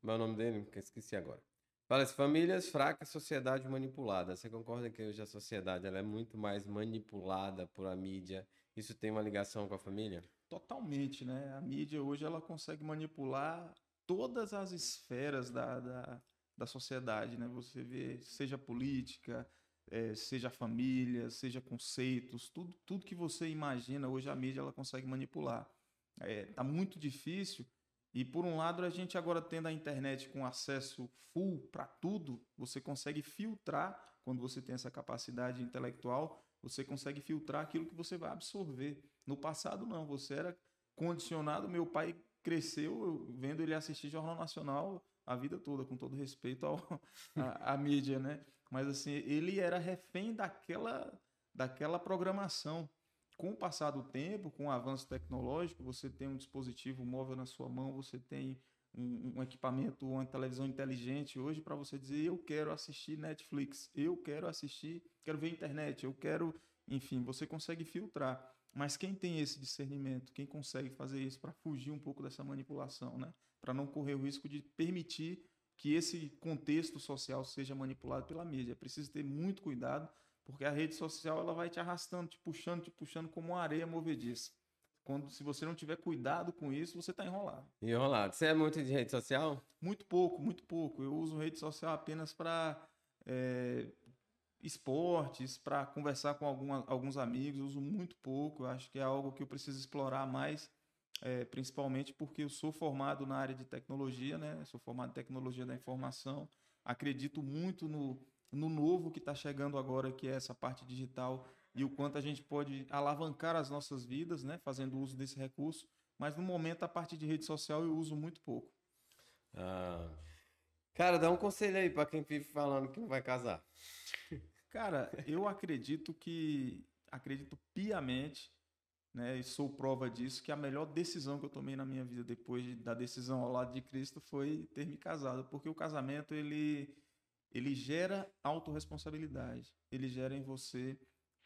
Como é o nome dele? Esqueci agora. Fala assim, famílias fracas, sociedade manipulada. Você concorda que hoje a sociedade ela é muito mais manipulada por a mídia? Isso tem uma ligação com a família? Totalmente, né? A mídia hoje ela consegue manipular todas as esferas da, da, da sociedade, né? Você vê, seja política, eh, seja família, seja conceitos, tudo, tudo que você imagina hoje a mídia ela consegue manipular. É, tá muito difícil e por um lado a gente agora tendo a internet com acesso full para tudo, você consegue filtrar quando você tem essa capacidade intelectual, você consegue filtrar aquilo que você vai absorver. No passado, não, você era condicionado. Meu pai cresceu eu vendo ele assistir Jornal Nacional a vida toda, com todo respeito ao, à, à mídia, né? Mas assim, ele era refém daquela, daquela programação. Com o passar do tempo, com o avanço tecnológico, você tem um dispositivo móvel na sua mão, você tem um, um equipamento, uma televisão inteligente hoje para você dizer eu quero assistir Netflix, eu quero assistir, quero ver internet, eu quero, enfim, você consegue filtrar. Mas quem tem esse discernimento, quem consegue fazer isso para fugir um pouco dessa manipulação, né? Para não correr o risco de permitir que esse contexto social seja manipulado pela mídia. É preciso ter muito cuidado, porque a rede social ela vai te arrastando, te puxando, te puxando como uma areia movediça. quando se você não tiver cuidado com isso, você está enrolado. Enrolado. Você é muito de rede social? Muito pouco, muito pouco. Eu uso rede social apenas para é, esportes, para conversar com alguma, alguns amigos. Uso muito pouco. Acho que é algo que eu preciso explorar mais, é, principalmente porque eu sou formado na área de tecnologia, né? Sou formado em tecnologia da informação. Acredito muito no, no novo que está chegando agora, que é essa parte digital e o quanto a gente pode alavancar as nossas vidas, né, fazendo uso desse recurso. Mas no momento, a parte de rede social eu uso muito pouco. Ah. Cara, dá um conselho aí para quem vive falando que não vai casar. Cara, eu acredito que, acredito piamente, né, e sou prova disso, que a melhor decisão que eu tomei na minha vida depois de, da decisão ao lado de Cristo foi ter me casado, porque o casamento ele ele gera autorresponsabilidade, ele gera em você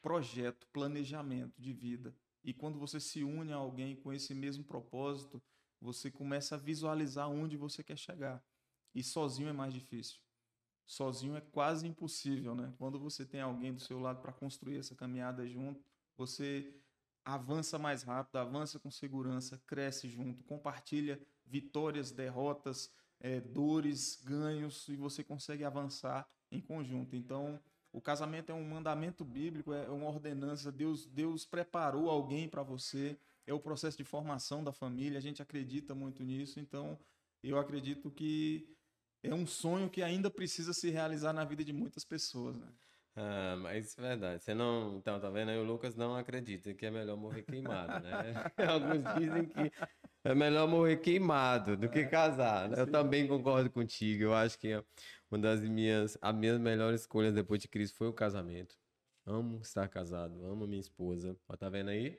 projeto, planejamento de vida. E quando você se une a alguém com esse mesmo propósito, você começa a visualizar onde você quer chegar. E sozinho é mais difícil. Sozinho é quase impossível, né? Quando você tem alguém do seu lado para construir essa caminhada junto, você avança mais rápido, avança com segurança, cresce junto, compartilha vitórias, derrotas, é, dores, ganhos e você consegue avançar em conjunto. Então, o casamento é um mandamento bíblico, é uma ordenança. Deus, Deus preparou alguém para você. É o processo de formação da família. A gente acredita muito nisso. Então, eu acredito que é um sonho que ainda precisa se realizar na vida de muitas pessoas. Né? Ah, mas é verdade. Você não. Então, tá vendo aí? O Lucas não acredita que é melhor morrer queimado, né? Alguns dizem que é melhor morrer queimado do que é, casar. Né? Eu também concordo contigo. Eu acho que uma das minhas, as minhas melhores escolhas depois de Cristo foi o casamento. Amo estar casado, amo minha esposa. Ó, tá vendo aí?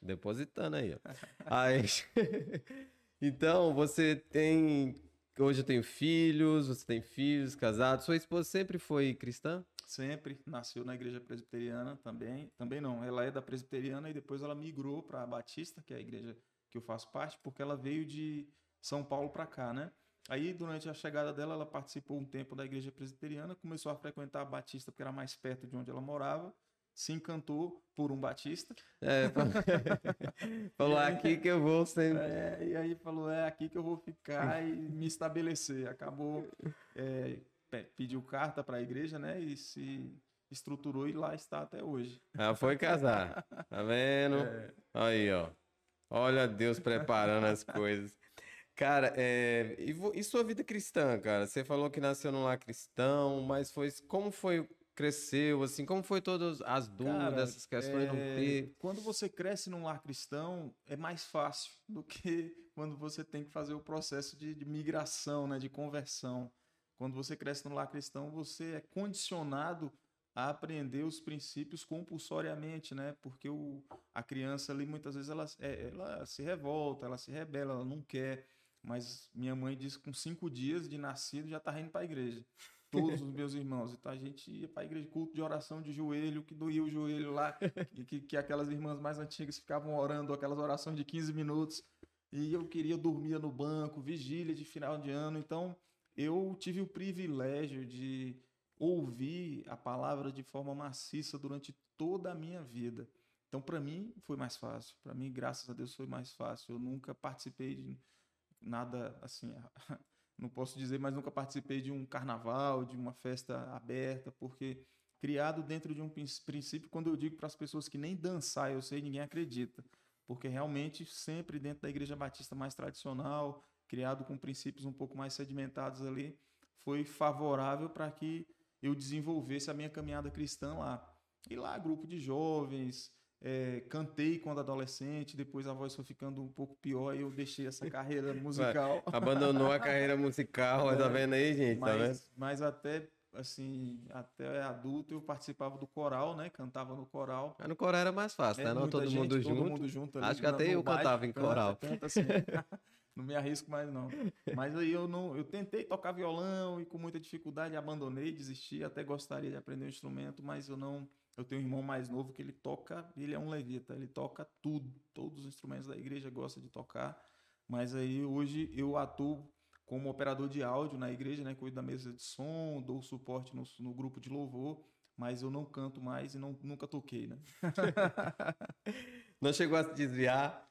Depositando aí, ó. aí... então, você tem. Hoje eu tenho filhos, você tem filhos, casados. Sua esposa sempre foi cristã? Sempre. Nasceu na igreja presbiteriana também. Também não. Ela é da presbiteriana e depois ela migrou para a Batista, que é a igreja que eu faço parte, porque ela veio de São Paulo para cá, né? Aí, durante a chegada dela, ela participou um tempo da igreja presbiteriana, começou a frequentar a Batista porque era mais perto de onde ela morava, se encantou por um batista. É, falou aí, aqui que eu vou sempre. É, e aí falou, é aqui que eu vou ficar e me estabelecer. Acabou, é, pediu carta para a igreja, né, e se estruturou e lá está até hoje. Ah, foi casar, tá vendo? É. Aí, ó. Olha Deus preparando as coisas. Cara, é, e, e, sua vida cristã, cara? Você falou que nasceu num lar cristão, mas foi como foi cresceu assim? Como foi todas as dúvidas, essas questões é, não ter? Quando você cresce num lar cristão, é mais fácil do que quando você tem que fazer o processo de, de migração, né, de conversão. Quando você cresce num lar cristão, você é condicionado a aprender os princípios compulsoriamente, né? Porque o, a criança ali muitas vezes ela, é, ela se revolta, ela se rebela, ela não quer. Mas minha mãe disse que com cinco dias de nascido já tá indo para a igreja. Todos os meus irmãos. Então a gente ia para a igreja, culto de oração de joelho, que doía o joelho lá, que, que aquelas irmãs mais antigas ficavam orando aquelas orações de 15 minutos. E eu queria dormir no banco, vigília de final de ano. Então eu tive o privilégio de ouvir a palavra de forma maciça durante toda a minha vida. Então, para mim, foi mais fácil. Para mim, graças a Deus, foi mais fácil. Eu nunca participei de nada assim, não posso dizer, mas nunca participei de um carnaval, de uma festa aberta, porque criado dentro de um princípio, quando eu digo para as pessoas que nem dançar eu sei, ninguém acredita, porque realmente sempre dentro da igreja batista mais tradicional, criado com princípios um pouco mais sedimentados ali, foi favorável para que eu desenvolvesse a minha caminhada cristã lá. E lá, grupo de jovens, é, cantei quando adolescente, depois a voz foi ficando um pouco pior e eu deixei essa carreira musical. Abandonou a carreira musical, é, tá vendo aí, gente? Mas, tá vendo? mas até assim, até adulto eu participava do coral, né? Cantava no coral. Mas no coral era mais fácil, é, né? Não todo gente, mundo junto. Todo mundo junto ali, Acho que até eu cantava em coral. Canta, assim. não me arrisco mais não. Mas aí eu não, eu tentei tocar violão e com muita dificuldade abandonei, desisti, até gostaria de aprender um instrumento, mas eu não eu tenho um irmão mais novo que ele toca, ele é um levita, ele toca tudo, todos os instrumentos da igreja gosta de tocar, mas aí hoje eu atuo como operador de áudio na igreja, né, cuido da mesa de som, dou suporte no, no grupo de louvor, mas eu não canto mais e não, nunca toquei, né? não chegou a se desviar?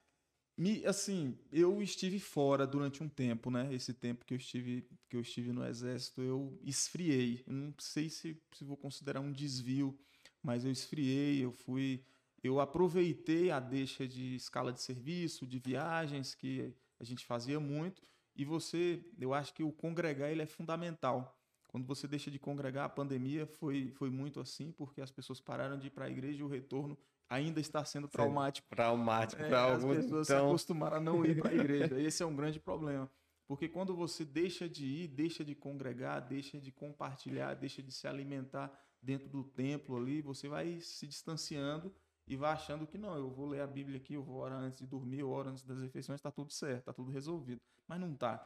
Me, assim, eu estive fora durante um tempo, né? Esse tempo que eu estive, que eu estive no exército, eu esfriei. Eu não sei se, se vou considerar um desvio, mas eu esfriei, eu fui, eu aproveitei a deixa de escala de serviço, de viagens que a gente fazia muito, e você, eu acho que o congregar ele é fundamental. Quando você deixa de congregar, a pandemia foi, foi muito assim, porque as pessoas pararam de ir para a igreja e o retorno ainda está sendo traumático. Traumático É, para as alguns. pessoas se Então, acostumaram a não ir para a igreja. Esse é um grande problema. Porque quando você deixa de ir, deixa de congregar, deixa de compartilhar, deixa de se alimentar dentro do templo ali, você vai se distanciando e vai achando que não, eu vou ler a Bíblia aqui, eu vou orar antes de dormir, eu oro antes das refeições, está tudo certo, está tudo resolvido. Mas não tá,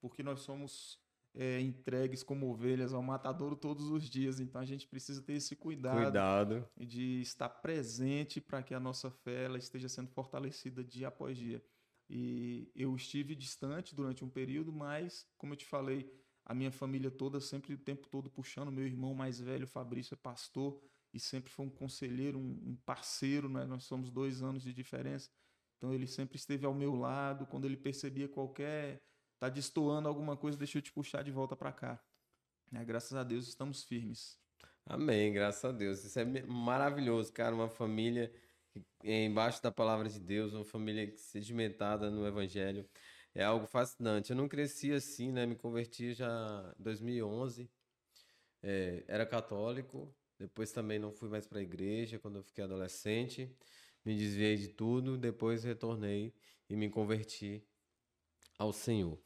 porque nós somos é, entregues como ovelhas ao matadouro todos os dias, então a gente precisa ter esse cuidado. e de estar presente para que a nossa fé ela esteja sendo fortalecida dia após dia. E eu estive distante durante um período, mas, como eu te falei, a minha família toda sempre o tempo todo puxando. Meu irmão mais velho, Fabrício, é pastor e sempre foi um conselheiro, um, um parceiro, né? Nós somos dois anos de diferença. Então ele sempre esteve ao meu lado. Quando ele percebia qualquer tá destoando alguma coisa, deixa eu te puxar de volta para cá. Né? Graças a Deus estamos firmes. Amém, graças a Deus. Isso é maravilhoso, cara. Uma família é embaixo da palavra de Deus, uma família sedimentada no Evangelho. É algo fascinante. Eu não cresci assim, né? Me converti já em 2011. É, era católico. Depois também não fui mais para a igreja quando eu fiquei adolescente. Me desviei de tudo. Depois retornei e me converti ao Senhor.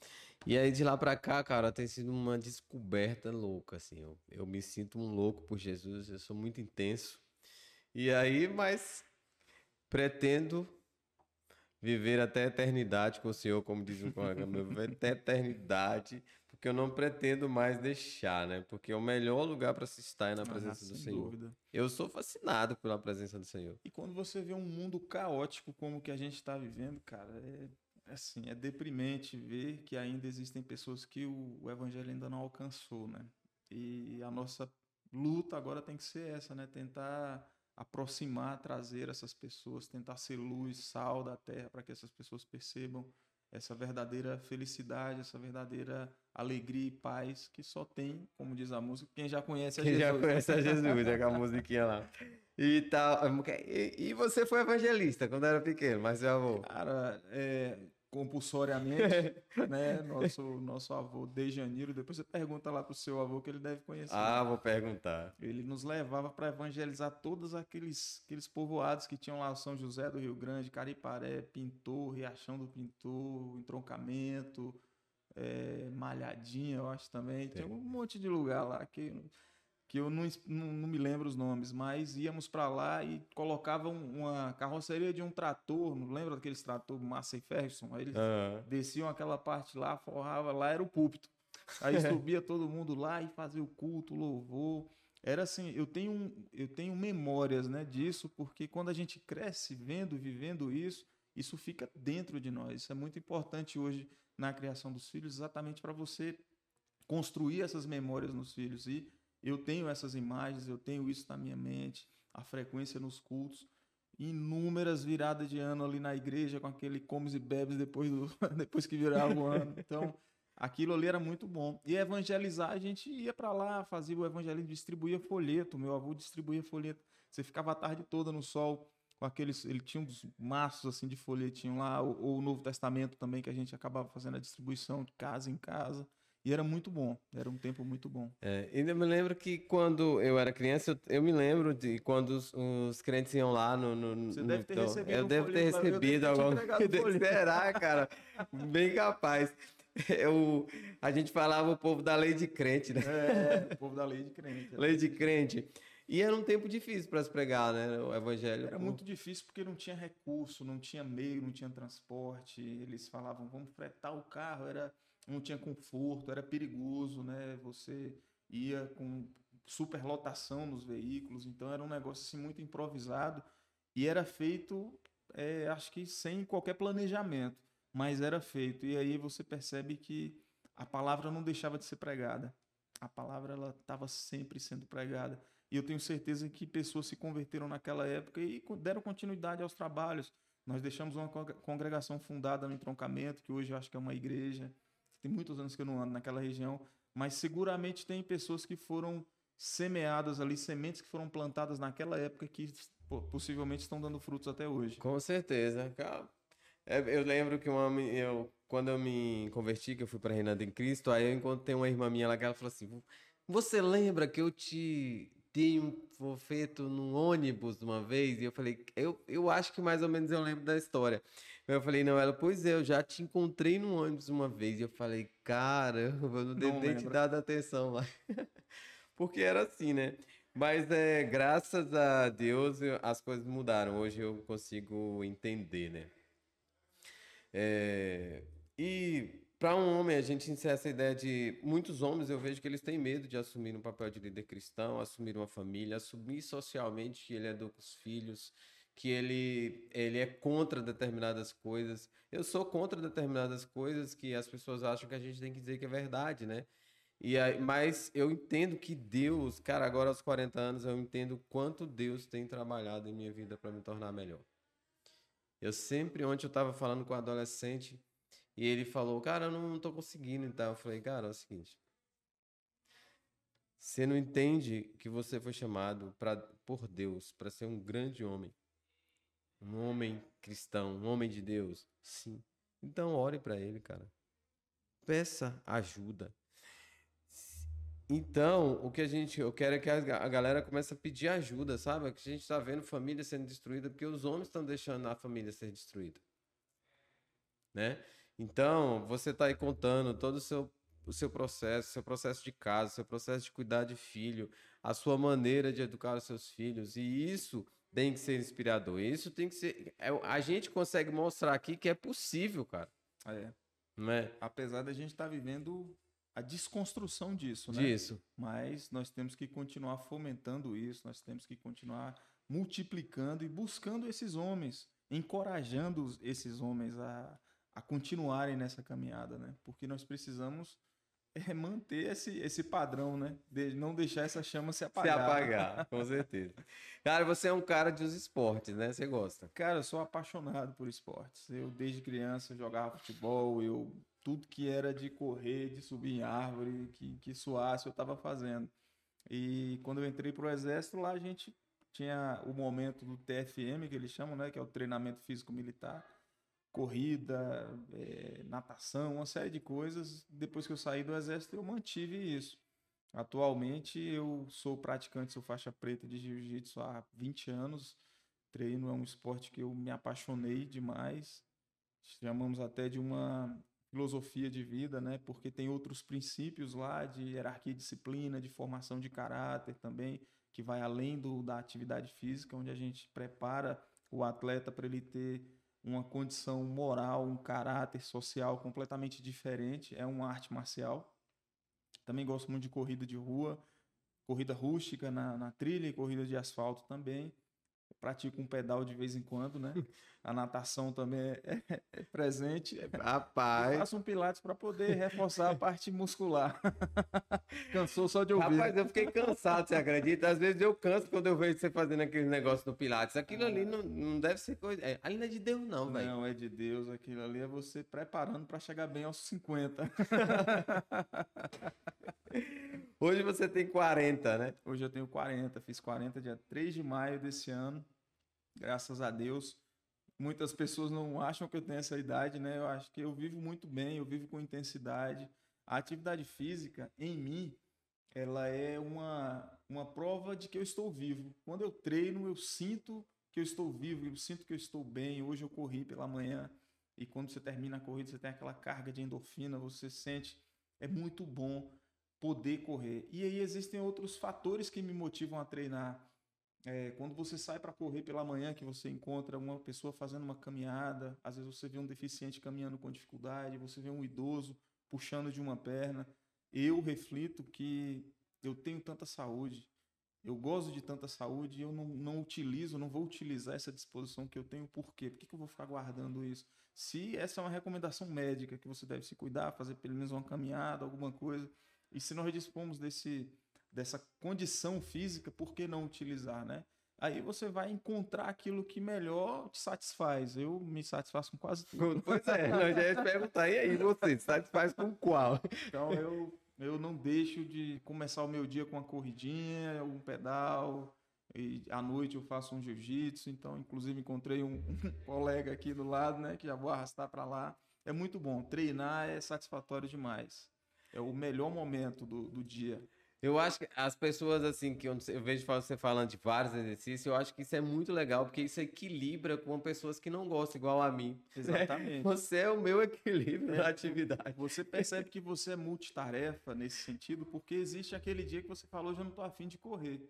E aí de lá pra cá, cara, tem sido uma descoberta louca, assim. Eu, eu me sinto um louco por Jesus, eu sou muito intenso. E aí, mas pretendo viver até a eternidade com o Senhor, como diz um colega meu, viver até a eternidade, porque eu não pretendo mais deixar, né? Porque o melhor lugar para se estar é na Ah, presença do sem Senhor. dúvida. Eu sou fascinado pela presença do Senhor. E quando você vê um mundo caótico como o que a gente está vivendo, cara, é assim, é deprimente ver que ainda existem pessoas que o, o evangelho ainda não alcançou, né? E a nossa luta agora tem que ser essa, né? Tentar aproximar, trazer essas pessoas, tentar ser luz, sal da terra para que essas pessoas percebam essa verdadeira felicidade, essa verdadeira alegria e paz que só tem, como diz a música, quem já conhece a Quem Jesus. já conhece a Jesus, é com a musiquinha lá. E tal. E, e você foi evangelista quando era pequeno, mas seu avô? Cara, é, compulsoriamente, né? Nosso, nosso avô de Janeiro, depois você pergunta lá pro seu avô que ele deve conhecer. Ah, vou perguntar. Ele nos levava para evangelizar todos aqueles, aqueles povoados que tinham lá São José do Rio Grande, Cariparé, Pintor, Riachão do Pintor, Entroncamento, é, Malhadinha, eu acho também. Tem um monte de lugar lá que, que eu não, não, não me lembro os nomes, mas íamos para lá e colocavam uma carroceria de um trator, não lembra daqueles trator Massey Ferguson? Aí eles Aham. desciam aquela parte lá, forrava lá, era o púlpito. Aí subia todo mundo lá e fazia o culto, o louvor. Era assim, eu tenho, eu tenho memórias né, disso, porque quando a gente cresce vendo, vivendo isso, isso fica dentro de nós. Isso é muito importante hoje na criação dos filhos, exatamente para você construir essas memórias nos filhos. E eu tenho essas imagens, eu tenho isso na minha mente, a frequência nos cultos, inúmeras viradas de ano ali na igreja com aquele comes e bebes depois, do, depois que virava o ano. Então, aquilo ali era muito bom. E evangelizar, a gente ia para lá, fazia o evangelismo, distribuía folheto. Meu avô distribuía folheto. Você ficava a tarde toda no sol com aqueles. Ele tinha uns maços assim de folhetinho lá, ou, ou o Novo Testamento também, que a gente acabava fazendo a distribuição de casa em casa. E era muito bom, era um tempo muito bom. É, ainda me lembro que quando eu era criança, eu, eu me lembro de quando os, os crentes iam lá no. no Você no- deve ter então, recebido Eu um devo ter recebido folheto. Será, cara? Bem capaz. Eu, a gente falava o povo da lei de crente, né? É, o povo da lei de crente. Lei de crente. E era um tempo difícil para se pregar, né? O evangelho. Era muito difícil porque não tinha recurso, não tinha meio, não tinha transporte. Eles falavam, vamos fretar o carro, era, não tinha conforto, era perigoso, né? Você ia com superlotação nos veículos, então era um negócio assim muito improvisado e era feito, é, acho que sem qualquer planejamento, mas era feito. E aí você percebe que a palavra não deixava de ser pregada. A palavra ela estava sempre sendo pregada. E eu tenho certeza que pessoas se converteram naquela época e deram continuidade aos trabalhos. Nós deixamos uma congregação fundada no entroncamento, que hoje eu acho que é uma igreja. Tem muitos anos que eu não ando naquela região, mas seguramente tem pessoas que foram semeadas ali, sementes que foram plantadas naquela época que pô, possivelmente estão dando frutos até hoje. Com certeza. É, eu lembro que uma, eu, quando eu me converti, que eu fui para Reinando em Cristo, aí eu encontrei uma irmã minha lá que ela falou assim: Você lembra que eu te dei um fofeto num ônibus uma vez? E eu falei: eu, eu acho que mais ou menos eu lembro da história. Eu falei: Não, ela, pois é, eu já te encontrei num ônibus uma vez. E eu falei: Caramba, eu não devo ter te dado atenção lá. Porque era assim, né? Mas é, graças a Deus as coisas mudaram. Hoje eu consigo entender, né? É, e para um homem, a gente encerra essa ideia de. Muitos homens eu vejo que eles têm medo de assumir um papel de líder cristão, assumir uma família, assumir socialmente que ele é dos filhos, que ele, ele é contra determinadas coisas. Eu sou contra determinadas coisas que as pessoas acham que a gente tem que dizer que é verdade, né? E aí, mas eu entendo que Deus, cara, agora aos 40 anos, eu entendo quanto Deus tem trabalhado em minha vida para me tornar melhor. Eu sempre, ontem eu estava falando com um adolescente e ele falou, cara, eu não estou conseguindo. Então eu falei, cara, é o seguinte. Você não entende que você foi chamado pra, por Deus para ser um grande homem. Um homem cristão, um homem de Deus? Sim. Então ore para ele, cara. Peça ajuda. Então, o que a gente, eu quero é que a galera comece a pedir ajuda, sabe? Que a gente está vendo família sendo destruída porque os homens estão deixando a família ser destruída, né? Então, você está aí contando todo o seu, o seu processo, seu processo de casa, seu processo de cuidar de filho, a sua maneira de educar os seus filhos, e isso tem que ser inspirador. Isso tem que ser. É, a gente consegue mostrar aqui que é possível, cara. É. Não é? Apesar da gente estar tá vivendo a desconstrução disso, né? Disso. Mas nós temos que continuar fomentando isso, nós temos que continuar multiplicando e buscando esses homens, encorajando esses homens a, a continuarem nessa caminhada, né? Porque nós precisamos é, manter esse, esse padrão, né? De não deixar essa chama se apagar. Se apagar, com certeza. Cara, você é um cara dos esportes, né? Você gosta? Cara, eu sou apaixonado por esportes. Eu, desde criança, jogava futebol, eu tudo que era de correr, de subir em árvore, que, que suasse, eu estava fazendo. E quando eu entrei para o Exército, lá a gente tinha o momento do TFM, que eles chamam, né, que é o treinamento físico militar, corrida, é, natação, uma série de coisas. Depois que eu saí do Exército, eu mantive isso. Atualmente, eu sou praticante, sou faixa preta de jiu-jitsu há 20 anos. Treino é um esporte que eu me apaixonei demais. Chamamos até de uma filosofia de vida, né? Porque tem outros princípios lá de hierarquia e disciplina, de formação de caráter também, que vai além do, da atividade física, onde a gente prepara o atleta para ele ter uma condição moral, um caráter social completamente diferente. É uma arte marcial. Também gosto muito de corrida de rua, corrida rústica na, na trilha e corrida de asfalto também pratico um pedal de vez em quando, né? A natação também é, é, é presente. Rapaz. Eu faço um pilates para poder reforçar a parte muscular. Cansou só de ouvir. Rapaz, eu fiquei cansado, você acredita? Às vezes eu canso quando eu vejo você fazendo aquele negócio no pilates. Aquilo ali não, não deve ser coisa. É, ali não é de Deus, não, velho. Não, é de Deus. Aquilo ali é você preparando para chegar bem aos 50. Hoje você tem 40, né? Hoje eu tenho 40. Fiz 40 dia 3 de maio desse ano. Graças a Deus. Muitas pessoas não acham que eu tenho essa idade, né? Eu acho que eu vivo muito bem, eu vivo com intensidade. A atividade física, em mim, ela é uma, uma prova de que eu estou vivo. Quando eu treino, eu sinto que eu estou vivo, eu sinto que eu estou bem. Hoje eu corri pela manhã e quando você termina a corrida, você tem aquela carga de endorfina, você sente, é muito bom poder correr. E aí existem outros fatores que me motivam a treinar. É, quando você sai para correr pela manhã, que você encontra uma pessoa fazendo uma caminhada, às vezes você vê um deficiente caminhando com dificuldade, você vê um idoso puxando de uma perna. Eu reflito que eu tenho tanta saúde, eu gosto de tanta saúde eu não, não utilizo, não vou utilizar essa disposição que eu tenho. Por quê? Por que, que eu vou ficar guardando isso? Se essa é uma recomendação médica que você deve se cuidar, fazer pelo menos uma caminhada, alguma coisa, e se nós dispomos desse, dessa condição física, por que não utilizar, né? aí você vai encontrar aquilo que melhor te satisfaz. Eu me satisfaço com quase tudo. Pois é, eu já ia perguntar, e aí você, satisfaz com qual? Então eu, eu não deixo de começar o meu dia com uma corridinha, um pedal, e à noite eu faço um jiu-jitsu, então inclusive encontrei um, um, colega aqui do lado, né, que já vou arrastar para lá. É muito bom, treinar é satisfatório demais. É o melhor momento do, do dia. Eu acho que as pessoas, assim, que eu, eu vejo você falando de vários exercícios, eu acho que isso é muito legal, porque isso equilibra com pessoas que não gostam, igual a mim. Exatamente. Você é o meu equilíbrio é, na atividade. Você percebe que você é multitarefa nesse sentido, porque existe aquele dia que você falou, já não estou afim de correr.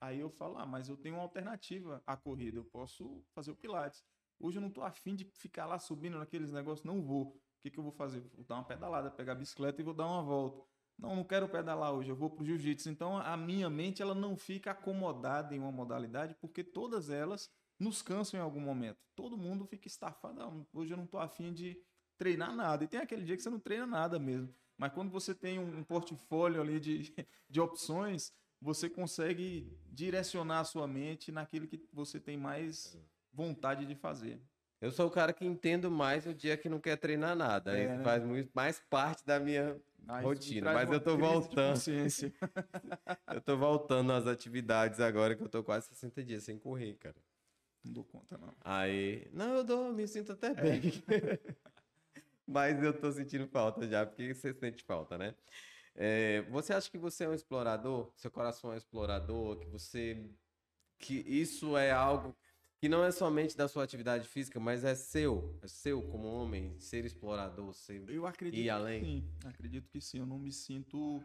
Aí eu falo, ah, mas eu tenho uma alternativa à corrida, eu posso fazer o Pilates. Hoje eu não estou afim de ficar lá subindo naqueles negócios, não vou. O que, que eu vou fazer? Vou dar uma pedalada, pegar a bicicleta e vou dar uma volta. Não, não quero pedalar hoje, eu vou para o jiu-jitsu. Então a minha mente ela não fica acomodada em uma modalidade, porque todas elas nos cansam em algum momento. Todo mundo fica estafado. Ah, hoje eu não estou afim de treinar nada. E tem aquele dia que você não treina nada mesmo. Mas quando você tem um portfólio ali de, de opções, você consegue direcionar a sua mente naquilo que você tem mais vontade de fazer. Eu sou o cara que entendo mais o dia que não quer treinar nada. É, né? faz muito, mais parte da minha mas rotina. Mas eu tô voltando. eu tô voltando às atividades agora que eu tô quase 60 dias sem correr, cara. Não dou conta, não. Aí. Não, eu dou, me sinto até bem. É. mas eu tô sentindo falta já, porque você sente falta, né? É, você acha que você é um explorador? Seu coração é um explorador? Que você. Que isso é algo que não é somente da sua atividade física, mas é seu, é seu como homem, ser explorador, ser eu acredito ir além. sim, acredito que sim. Eu não me sinto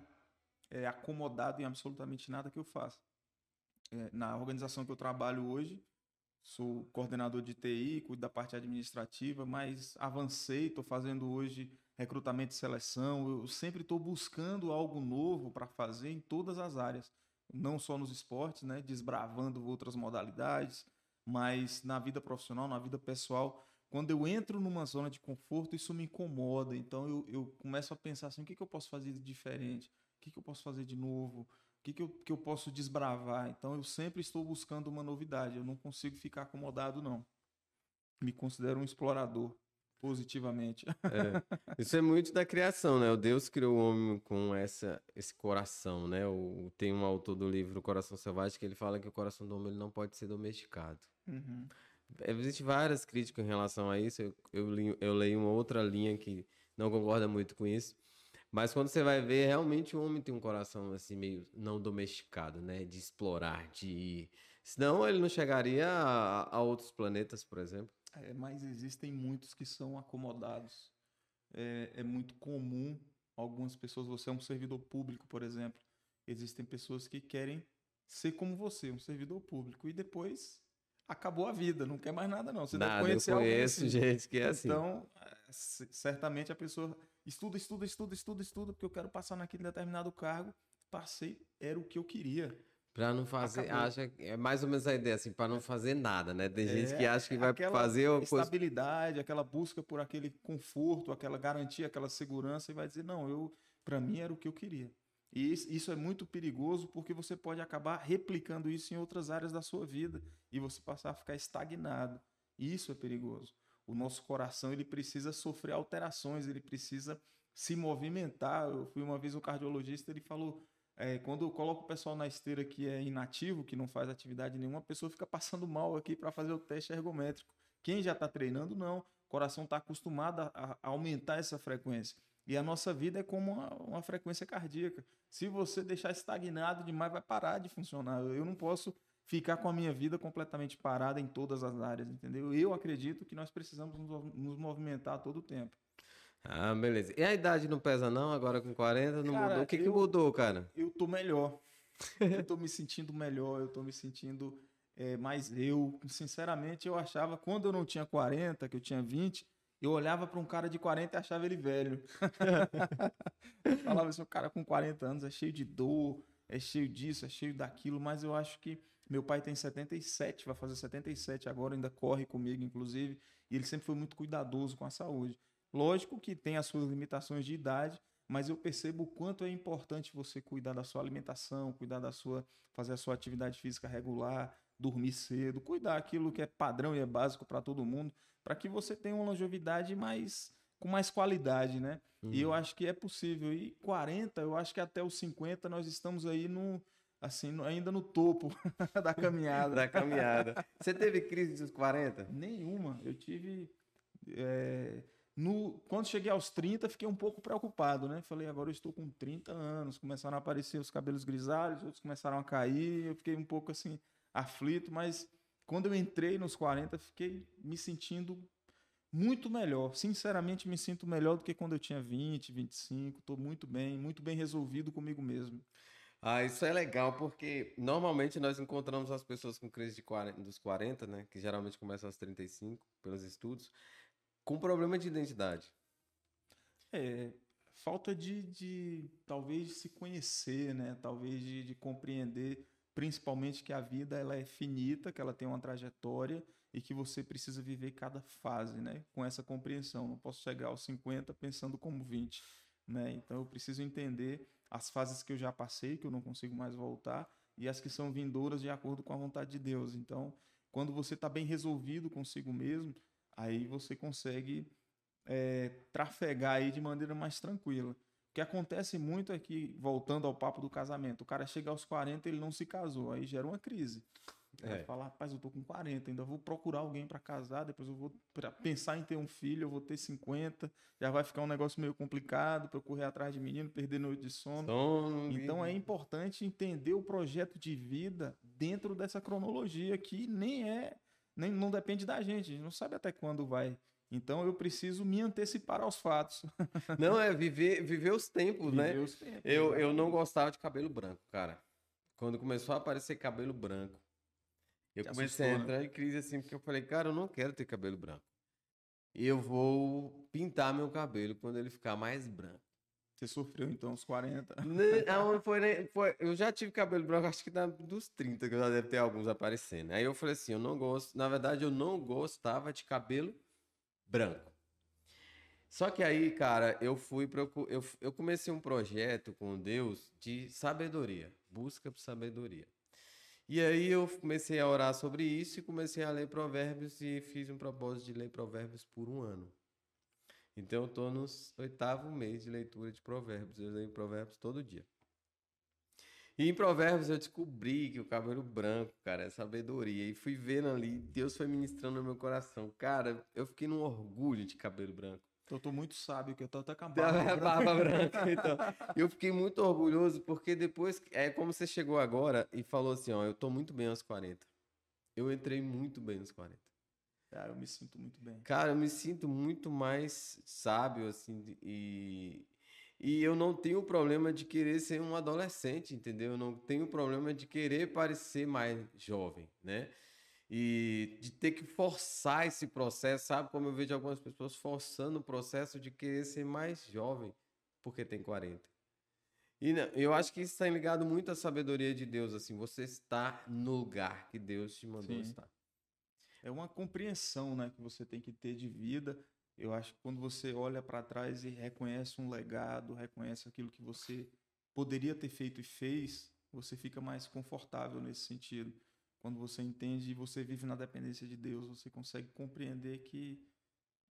é, acomodado em absolutamente nada que eu faço. É, na organização que eu trabalho hoje, sou coordenador de TI, cuido da parte administrativa, mas avancei, estou fazendo hoje recrutamento e seleção. Eu sempre estou buscando algo novo para fazer em todas as áreas, não só nos esportes, né, desbravando outras modalidades mas na vida profissional, na vida pessoal, quando eu entro numa zona de conforto, isso me incomoda. Então eu, eu começo a pensar assim: o que, que eu posso fazer de diferente? O que, que eu posso fazer de novo? O que, que, eu, que eu posso desbravar? Então eu sempre estou buscando uma novidade. Eu não consigo ficar acomodado, não. Me considero um explorador positivamente. É. Isso é muito da criação, né? O Deus criou o homem com essa, esse coração, né? O, tem um autor do livro Coração Selvagem que ele fala que o coração do homem ele não pode ser domesticado. Uhum. Existem várias críticas em relação a isso. Eu, eu, li, eu leio uma outra linha que não concorda muito com isso. Mas quando você vai ver, realmente o homem tem um coração assim meio não domesticado, né? De explorar, de ir. Senão ele não chegaria a, a outros planetas, por exemplo. É, mas existem muitos que são acomodados. É, é muito comum algumas pessoas, você é um servidor público, por exemplo. Existem pessoas que querem ser como você, um servidor público, e depois acabou a vida, não quer mais nada não. Você nada, deve conhecer eu conheço assim. gente que é assim. Então, é, certamente a pessoa estuda, estuda, estuda, estuda, estuda, porque eu quero passar naquele determinado cargo. Passei, era o que eu queria. Para não fazer, Acabou. acha é mais ou menos a ideia assim, para não fazer nada, né? Tem é, gente que acha que vai fazer uma estabilidade, aquela busca por aquele conforto, aquela garantia, aquela segurança e vai dizer não, eu para mim era o que eu queria. E isso é muito perigoso porque você pode acabar replicando isso em outras áreas da sua vida e você passar a ficar estagnado. Isso é perigoso. O nosso coração ele precisa sofrer alterações, ele precisa se movimentar. Eu fui uma vez um cardiologista, ele falou: é, quando eu coloco o pessoal na esteira que é inativo, que não faz atividade nenhuma, a pessoa fica passando mal aqui para fazer o teste ergométrico. Quem já está treinando, não. O coração está acostumado a, aumentar essa frequência. E a nossa vida é como uma, uma, frequência cardíaca. Se você deixar estagnado demais, vai parar de funcionar. Eu não posso ficar com a minha vida completamente parada em todas as áreas, entendeu? Eu acredito que nós precisamos nos movimentar todo o tempo. Ah, beleza. E a idade não pesa não? Agora com 40 não cara, mudou? O que, eu, que mudou, cara? Eu tô melhor. eu tô me sentindo melhor, eu tô me sentindo é, mais eu. Sinceramente, eu achava, quando eu não tinha 40, que eu tinha 20, eu olhava para um cara de 40 e achava ele velho. falava assim, o cara com 40 anos é cheio de dor, é cheio disso, é cheio daquilo, mas eu acho que meu pai tem 77, vai fazer 77 agora, ainda corre comigo, inclusive, e ele sempre foi muito cuidadoso com a saúde. Lógico que tem as suas limitações de idade, mas eu percebo o quanto é importante você cuidar da sua alimentação, cuidar da sua, fazer a sua atividade física regular, dormir cedo, cuidar aquilo que é padrão e é básico para todo mundo, para que você tenha uma longevidade mais com mais qualidade, né? Uhum. E eu uhum. acho que é possível. E 40, eu acho que até os 50 nós estamos aí no assim, ainda no topo da caminhada. da caminhada. Você teve crise dos 40? Nenhuma. Eu tive é, no, quando cheguei aos 30, fiquei um pouco preocupado, né? Falei, agora eu estou com 30 anos, começaram a aparecer os cabelos grisalhos, outros começaram a cair, eu fiquei um pouco assim aflito, mas quando eu entrei nos 40, fiquei me sentindo muito melhor. Sinceramente, me sinto melhor do que quando eu tinha 20, 25. Estou muito bem, muito bem resolvido comigo mesmo. Ah, isso é legal, porque normalmente nós encontramos as pessoas com crise de 40, dos 40, né? Que geralmente começam aos 35, pelos estudos, com problema de identidade. É, falta de, de talvez se conhecer, né? Talvez de, de compreender principalmente que a vida ela é finita, que ela tem uma trajetória e que você precisa viver cada fase, né? Com essa compreensão. Não posso chegar aos 50 pensando como 20, né? Então eu preciso entender as fases que eu já passei, que eu não consigo mais voltar, e as que são vindouras de acordo com a vontade de Deus. Então, quando você está bem resolvido consigo mesmo, aí você consegue é, trafegar aí de maneira mais tranquila que acontece muito é que, voltando ao papo do casamento, o cara chega aos 40 ele não se casou, aí gera uma crise. É. Vai falar, rapaz, eu tô com 40, ainda vou procurar alguém para casar, depois eu vou pensar em ter um filho, eu vou ter 50, já vai ficar um negócio meio complicado para eu correr atrás de menino, perder noite de sono. sono então é importante entender o projeto de vida dentro dessa cronologia que nem é, nem não depende da gente, a gente não sabe até quando vai então eu preciso me antecipar aos fatos. Não, é viver, viver os tempos, né? viver né? Os tempos, eu, eu não gostava de cabelo branco, cara. Quando começou a aparecer cabelo branco, eu Te comecei assustou, a né? entrar né? em crise assim, porque eu falei, cara, eu não quero ter cabelo branco. Eu vou pintar meu cabelo quando ele ficar mais branco. Você sofreu então uns 40? Não, foi, foi, eu já tive cabelo branco, acho que dos 30, que já deve ter alguns aparecendo. Aí eu falei assim, eu não gosto, na verdade eu não gostava de cabelo branco. Só que aí, cara, eu fui eu, eu comecei um projeto com Deus de sabedoria, busca por sabedoria. E aí eu comecei a orar sobre isso e comecei a ler provérbios e fiz um propósito de ler provérbios por um ano. Então eu tô no oitavo mês de leitura de provérbios. Eu leio provérbios todo dia. E em Provérbios eu descobri que o cabelo branco, cara, é sabedoria. E fui vendo ali, Deus foi ministrando no meu coração. Cara, eu fiquei num orgulho de cabelo branco. Eu tô muito sábio, que eu tô até com a barba, branca. barba branca. Então, eu fiquei muito orgulhoso, porque depois, é como você chegou agora e falou assim, ó, eu tô muito bem aos 40. Eu entrei muito bem nos 40. Cara, eu me sinto muito bem. Cara, eu me sinto muito mais sábio, assim, e, e eu não tenho problema de querer ser um adolescente, entendeu? Eu não tenho problema de querer parecer mais jovem, né? E de ter que forçar esse processo, sabe? Como eu vejo algumas pessoas forçando o processo de querer ser mais jovem porque tem 40. E eu acho que isso está ligado muito à sabedoria de Deus, assim, você está no lugar que Deus te mandou Sim. estar. É uma compreensão, né, que você tem que ter de vida, eu acho que quando você olha para trás e reconhece um legado, reconhece aquilo que você poderia ter feito e fez, você fica mais confortável nesse sentido. Quando você entende e você vive na dependência de Deus, você consegue compreender que,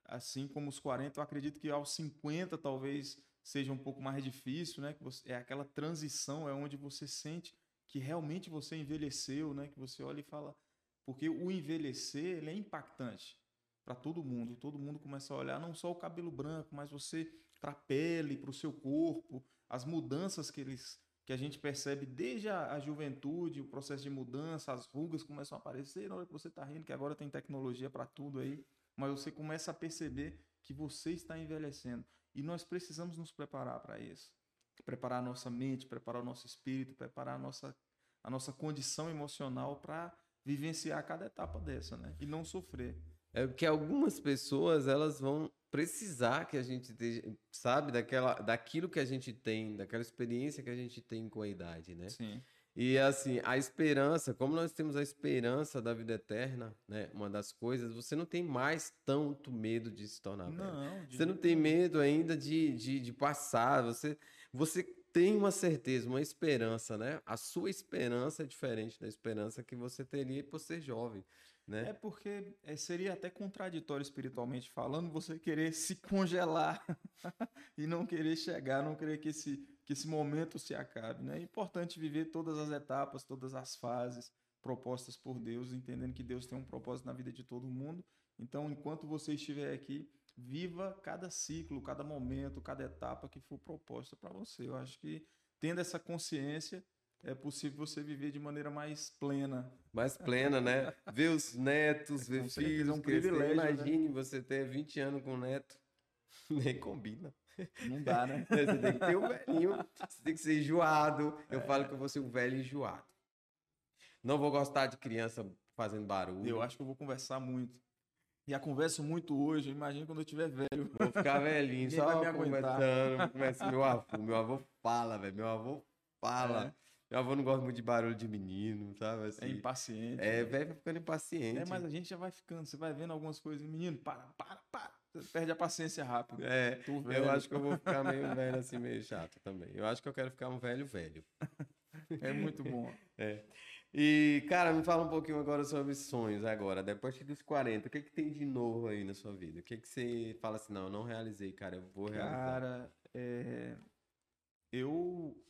assim como os 40, eu acredito que aos 50 talvez seja um pouco mais difícil, né? Que você, é aquela transição, é onde você sente que realmente você envelheceu, né? Que você olha e fala, porque o envelhecer ele é impactante para todo mundo. Todo mundo começa a olhar não só o cabelo branco, mas você para a pele, para o seu corpo, as mudanças que eles que a gente percebe desde a, a, juventude, o processo de mudança, as rugas começam a aparecer na hora que você está rindo, que agora tem tecnologia para tudo aí, mas você começa a perceber que você está envelhecendo. E nós precisamos nos preparar para isso. Preparar a nossa mente, preparar o nosso espírito, preparar a nossa, a nossa condição emocional para vivenciar cada etapa dessa, né? E não sofrer. É porque algumas pessoas elas vão precisar que a gente esteja, sabe, daquela, daquilo que a gente tem, daquela experiência que a gente tem com a idade, né? Sim. E assim, a esperança, como nós temos a esperança da vida eterna, né? Uma das coisas, você não tem mais tanto medo de se tornar não, Você não tem medo ainda de, de, de passar, você, você tem uma certeza, uma esperança, né? A sua esperança é diferente da esperança que você teria por ser jovem, né? É porque é, seria até contraditório espiritualmente falando você querer se congelar e não querer chegar, não querer que esse, que esse momento se acabe, né? É importante viver todas as etapas, todas as fases propostas por Deus, entendendo que Deus tem um propósito na vida de todo mundo. Então, enquanto você estiver aqui, viva cada ciclo, cada momento, cada etapa que for proposta para você. Eu acho que tendo essa consciência, é possível você viver de maneira mais plena. Mais plena, né? ver os netos, ver filhos. É um privilégio. Né? Imagine né? você ter 20 anos com neto. Nem combina. Não dá, né? Você tem que ter um velhinho, você tem que ser enjoado. Eu é. falo que eu vou ser um velho enjoado. Não vou gostar de criança fazendo barulho. Eu acho que eu vou conversar muito. Já converso muito hoje, imagina quando eu tiver velho. Vou ficar velhinho, só me conversando. Começa meu avô. Meu avô fala, velho. Meu avô fala. É. Meu avô não gosta muito de barulho de menino, sabe? É assim, é impaciente. É, velho vai ficando impaciente. É, mas a gente já vai ficando. Você vai vendo algumas coisas. Menino, para, para, para. Você perde a paciência rápido. É, eu acho que eu vou ficar meio velho assim, meio chato também. Eu acho que eu quero ficar um velho velho. É muito bom. É. E, cara, me fala um pouquinho agora sobre sonhos agora, depois dos 40, o que que tem de novo aí na sua vida? O que que você fala assim, não, eu não realizei, cara, eu vou realizar. Cara, é... eu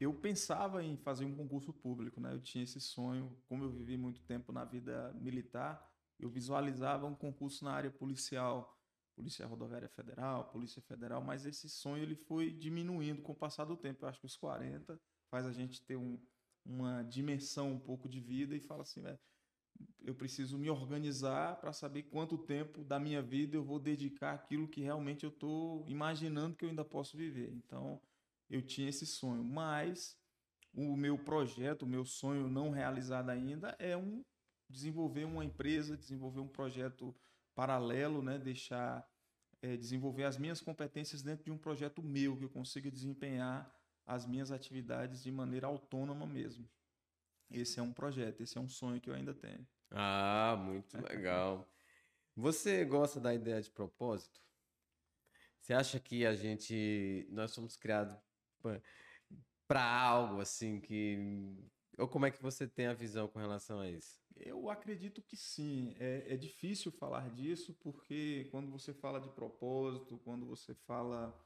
eu pensava em fazer um concurso público, né? Eu tinha esse sonho, como eu vivi muito tempo na vida militar, eu visualizava um concurso na área policial, Polícia Rodoviária Federal, Polícia Federal, mas esse sonho ele foi diminuindo com o passar do tempo. Eu acho que os 40 faz a gente ter um, uma dimensão um pouco de vida e fala assim, eu preciso me organizar para saber quanto tempo da minha vida eu vou dedicar àquilo que realmente eu estou imaginando que eu ainda posso viver. Então, eu tinha esse sonho, mas o meu projeto, o meu sonho não realizado ainda é um desenvolver uma empresa, desenvolver um projeto paralelo, né, deixar é, desenvolver as minhas competências dentro de um projeto meu que eu consiga desempenhar as minhas atividades de maneira autônoma mesmo. Esse é um projeto, esse é um sonho que eu ainda tenho. Ah, muito legal. Você gosta da ideia de propósito? Você acha que a gente, nós somos criados para algo assim que ou como é que você tem a visão com relação a isso? Eu acredito que sim. É, é difícil falar disso porque quando você fala de propósito, quando você fala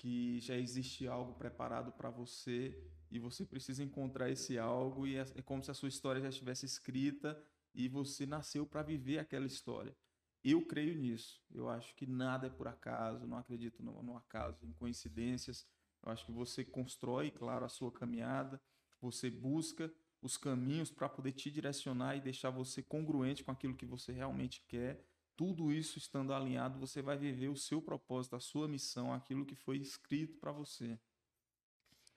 que já existe algo preparado para você e você precisa encontrar esse algo e é, é como se a sua história já estivesse escrita e você nasceu para viver aquela história. Eu creio nisso. Eu acho que nada é por acaso, não acredito no, no acaso, em coincidências. Eu acho que você constrói, claro, a sua caminhada, você busca os caminhos para poder te direcionar e deixar você congruente com aquilo que você realmente quer tudo isso estando alinhado, você vai viver o seu propósito, a sua missão, aquilo que foi escrito para você.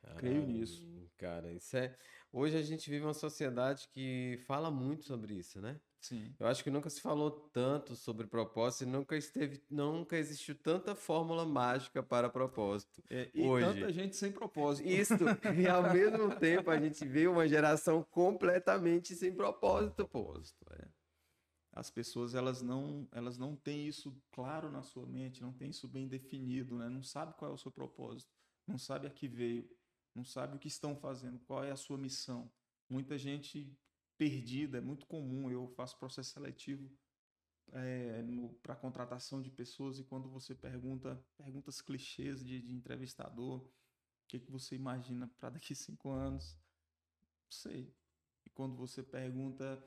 Caramba, Creio nisso. Cara, isso é. Hoje a gente vive uma sociedade que fala muito sobre isso, né? Sim. Eu acho que nunca se falou tanto sobre propósito e nunca esteve, nunca existiu tanta fórmula mágica para propósito. É, e hoje. tanta gente sem propósito. Isso. e ao mesmo tempo a gente vê uma geração completamente sem propósito, pô. É as pessoas elas não elas não têm isso claro na sua mente, não tem isso bem definido, né? Não sabe qual é o seu propósito, não sabe a que veio, não sabe o que estão fazendo, qual é a sua missão. Muita gente perdida, é muito comum. Eu faço processo seletivo é, para contratação de pessoas e quando você pergunta perguntas clichês de, de entrevistador, o que, que você imagina para daqui cinco anos? Não sei. E quando você pergunta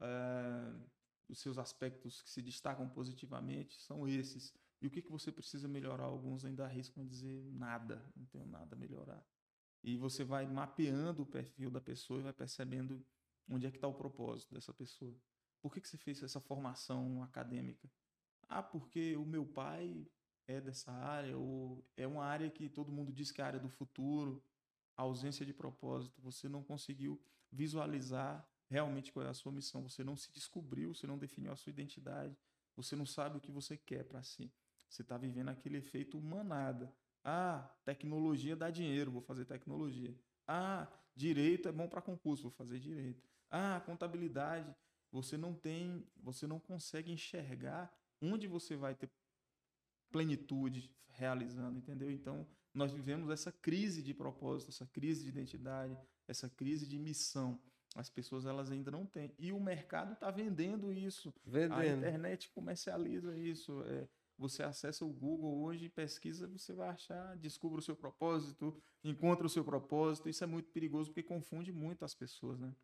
é, os seus aspectos que se destacam positivamente são esses. E o que, que você precisa melhorar? Alguns ainda arriscam dizer nada, não tenho nada a melhorar. E você vai mapeando o perfil da pessoa e vai percebendo onde é que está o propósito dessa pessoa. Por que, que você fez essa formação acadêmica? Ah, porque o meu pai é dessa área, ou é uma área que todo mundo diz que é a área do futuro, a ausência de propósito, você não conseguiu visualizar realmente qual é a sua missão. Você não se descobriu, você não definiu a sua identidade, você não sabe o que você quer para si. Você está vivendo aquele efeito manada. Ah, tecnologia dá dinheiro, vou fazer tecnologia. Ah, direito é bom para concurso, vou fazer direito. Ah, contabilidade, você não tem, você não consegue enxergar onde você vai ter plenitude realizando, entendeu? Então, nós vivemos essa crise de propósito, essa crise de identidade, essa crise de missão. As pessoas elas ainda não têm. E o mercado está vendendo isso. Vendendo. A internet comercializa isso. É, você acessa o Google hoje, pesquisa, você vai achar, descubra o seu propósito, encontra o seu propósito. Isso é muito perigoso porque confunde muito as pessoas, né?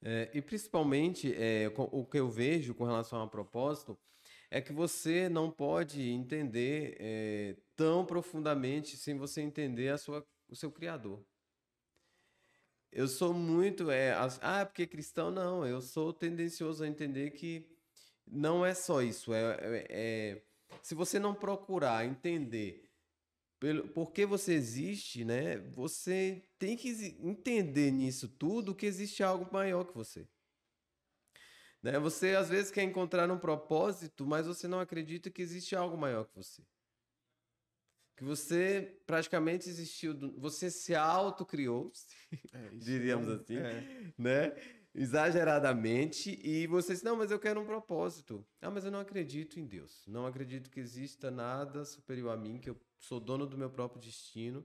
É, e principalmente é, o que eu vejo com relação a propósito é que você não pode entender é, tão profundamente sem você entender a sua, o seu Criador. Eu sou muito. É, ah, porque cristão, não. Eu sou tendencioso a entender que não é só isso. É, é, é se você não procurar entender pelo, por que você existe, né? Você tem que entender nisso tudo que existe algo maior que você. Né? Você às vezes quer encontrar um propósito, mas você não acredita que existe algo maior que você. Que você praticamente existiu, você se autocriou, é, diríamos é, assim, é. né? Exageradamente, e você disse, não, mas eu quero um propósito. Ah, mas eu não acredito em Deus. Não acredito que exista nada superior a mim, que eu sou dono do meu próprio destino.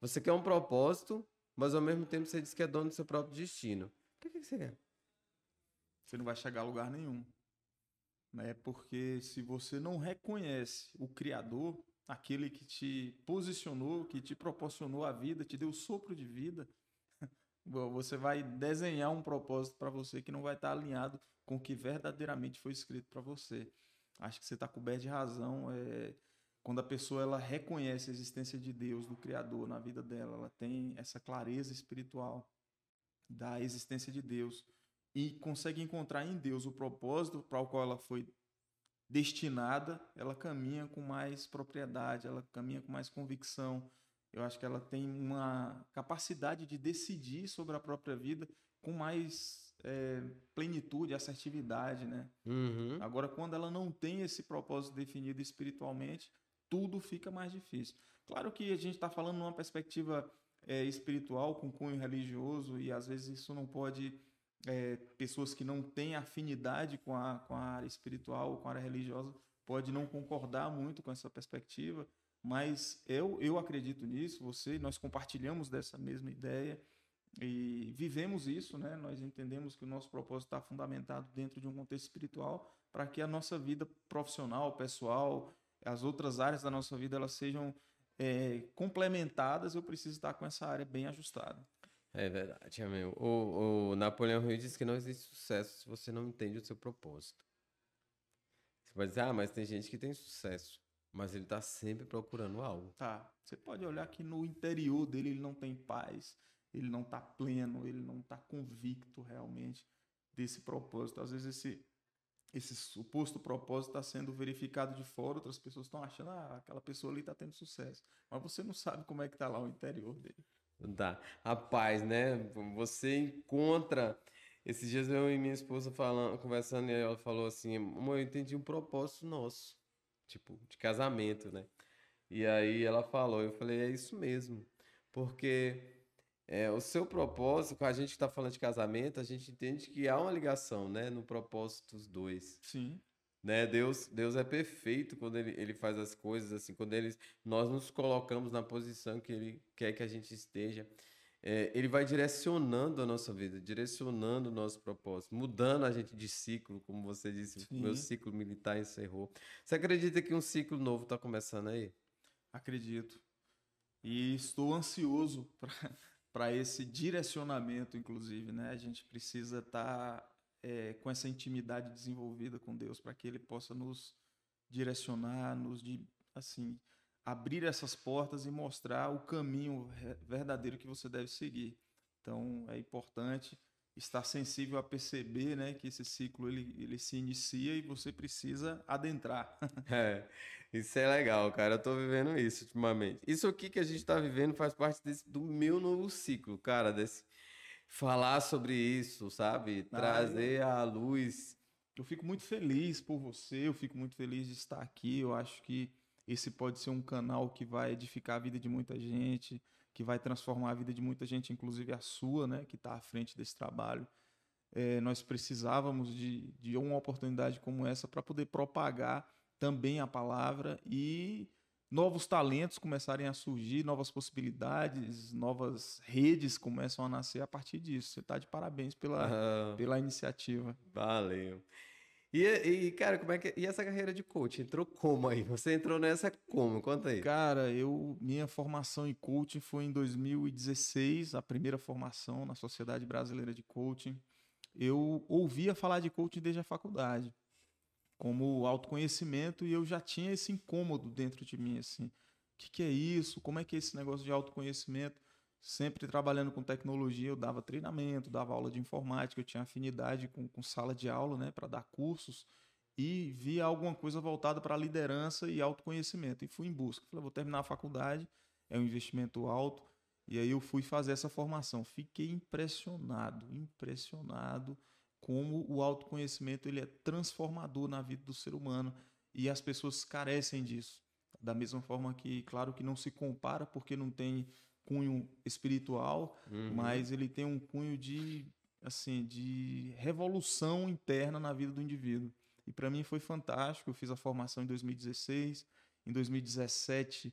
Você quer um propósito, mas ao mesmo tempo você diz que é dono do seu próprio destino. O que, que você quer? você não vai chegar a lugar nenhum. Né? Porque se você não reconhece o Criador, aquele que te posicionou, que te proporcionou a vida, te deu sopro de vida, você vai desenhar um propósito para você que não vai estar alinhado com o que verdadeiramente foi escrito para você. Acho que você está coberto de razão. É, quando a pessoa ela reconhece a existência de Deus, do Criador na vida dela, ela tem essa clareza espiritual da existência de Deus e consegue encontrar em Deus o propósito para o qual ela foi destinada, ela caminha com mais propriedade, ela caminha com mais convicção. Eu acho que ela tem uma capacidade de decidir sobre a própria vida com mais é, plenitude, assertividade, né? Uhum. Agora, quando ela não tem esse propósito definido espiritualmente, tudo fica mais difícil. Claro que a gente está falando numa perspectiva é, espiritual com cunho religioso e às vezes isso não pode é, pessoas que não têm afinidade com a, com a área espiritual, com a área religiosa, pode não concordar muito com essa perspectiva, mas eu, eu acredito nisso, você, nós compartilhamos dessa mesma ideia e vivemos isso, né? Nós entendemos que o nosso propósito está fundamentado dentro de um contexto espiritual para que a nossa vida profissional, pessoal, as outras áreas da nossa vida elas sejam é, complementadas. Eu preciso estar com essa área bem ajustada. É verdade, amigo. O, o Napoleão Hill diz que não existe sucesso se você não entende o seu propósito. Você pode dizer, ah, mas tem gente que tem sucesso, mas ele está sempre procurando algo. Tá. Você pode olhar que no interior dele ele não tem paz, ele não está pleno, ele não está convicto realmente desse propósito. Às vezes esse, esse suposto propósito está sendo verificado de fora, outras pessoas estão achando, ah, aquela pessoa ali está tendo sucesso. Mas você não sabe como é que está lá o interior dele. Tá. Rapaz, né? Você encontra. Esses dias eu e minha esposa falando, conversando, e ela falou assim: Amor, eu entendi um propósito nosso, tipo, de casamento, né? E aí ela falou, eu falei: É isso mesmo. Porque é, o seu propósito, com a gente que está falando de casamento, a gente entende que há uma ligação, né? No propósito dos dois. Sim né? Deus, Deus é perfeito quando ele, ele faz as coisas assim, quando ele, nós nos colocamos na posição que ele quer que a gente esteja. É, ele vai direcionando a nossa vida, direcionando o nosso propósito, mudando a gente de ciclo, como você disse, Sim. meu ciclo militar encerrou. Você acredita que um ciclo novo está começando aí? Acredito. E estou ansioso para esse direcionamento, inclusive, né? A gente precisa estar tá é, com essa intimidade desenvolvida com Deus, para que Ele possa nos direcionar, nos de, assim abrir essas portas e mostrar o caminho verdadeiro que você deve seguir. Então é importante estar sensível a perceber, né, que esse ciclo ele, ele se inicia e você precisa adentrar. é, isso é legal, cara. Eu tô vivendo isso ultimamente. Isso aqui que a gente está vivendo faz parte desse, do meu novo ciclo, cara, desse falar sobre isso, sabe? Ah, Trazer eu... à luz. Eu fico muito feliz por você, eu fico muito feliz de estar aqui. Eu acho que esse pode ser um canal que vai edificar a vida de muita gente, que vai transformar a vida de muita gente, inclusive a sua, né, que está à frente desse trabalho. É, nós precisávamos de, de uma oportunidade como essa para poder propagar também a palavra e novos talentos começarem a surgir, novas possibilidades, novas redes começam a nascer a partir disso. Você está de parabéns pela, uhum. pela iniciativa. Valeu. E, e, cara, como é que. E essa carreira de coach? Entrou como aí? Você entrou nessa como? Conta aí. Cara, eu. Minha formação em coaching foi em 2016, a primeira formação na Sociedade Brasileira de Coaching. Eu ouvia falar de coaching desde a faculdade como autoconhecimento e eu já tinha esse incômodo dentro de mim, assim. O que, que é isso? Como é que é esse negócio de autoconhecimento? Sempre trabalhando com tecnologia, eu dava treinamento, dava aula de informática, eu tinha afinidade com, com sala de aula, né, para dar cursos e via alguma coisa voltada para liderança e autoconhecimento e fui em busca. Falei, vou terminar a faculdade, é um investimento alto, e aí eu fui fazer essa formação. Fiquei impressionado, impressionado como o autoconhecimento ele é transformador na vida do ser humano e as pessoas carecem disso. Da mesma forma que, claro, que não se compara porque não tem cunho espiritual, uhum. mas ele tem um cunho de assim, de revolução interna na vida do indivíduo. E para mim foi fantástico. Eu fiz a formação em 2016, em 2017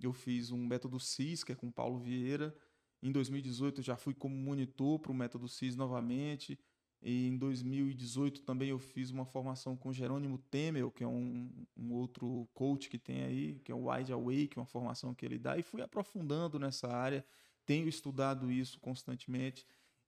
eu fiz um método CIS, que é com Paulo Vieira. Em 2018 eu já fui como monitor para o método CIS novamente. E em 2018 também eu fiz uma formação com Jerônimo Temel, que é um, um, outro coach que tem aí, que é o Wide Awake, uma formação que ele dá, e fui aprofundando nessa área. Tenho estudado isso constantemente,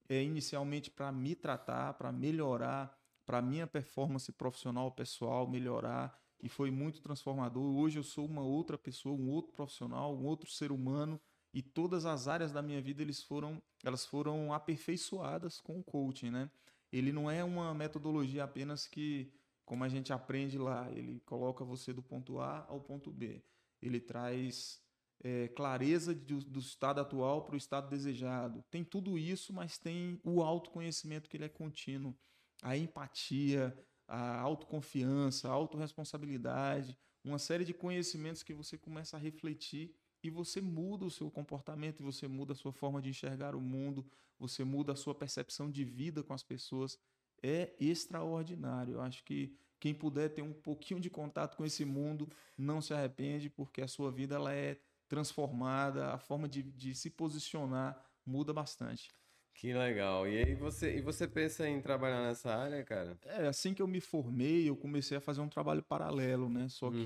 é, inicialmente para me tratar, para melhorar, para minha performance profissional, pessoal, melhorar, e foi muito transformador. Hoje eu sou uma outra pessoa, um outro profissional, um outro ser humano, e todas as áreas da minha vida eles foram, elas foram aperfeiçoadas com o coaching, né? Ele não é uma metodologia apenas que, como a gente aprende lá, ele coloca você do ponto A ao ponto B. Ele traz é, clareza de, do estado atual para o estado desejado. Tem tudo isso, mas tem o autoconhecimento que ele é contínuo, a empatia, a autoconfiança, a autorresponsabilidade, uma série de conhecimentos que você começa a refletir e você muda o seu comportamento, você muda a sua forma de enxergar o mundo, você muda a sua percepção de vida com as pessoas. É extraordinário. Eu acho que quem puder ter um pouquinho de contato com esse mundo, não se arrepende, porque a sua vida ela é transformada, a forma de, de se posicionar muda bastante. Que legal. E aí você, e você pensa em trabalhar nessa área, cara? É, assim que eu me formei, eu comecei a fazer um trabalho paralelo, né? Só uhum.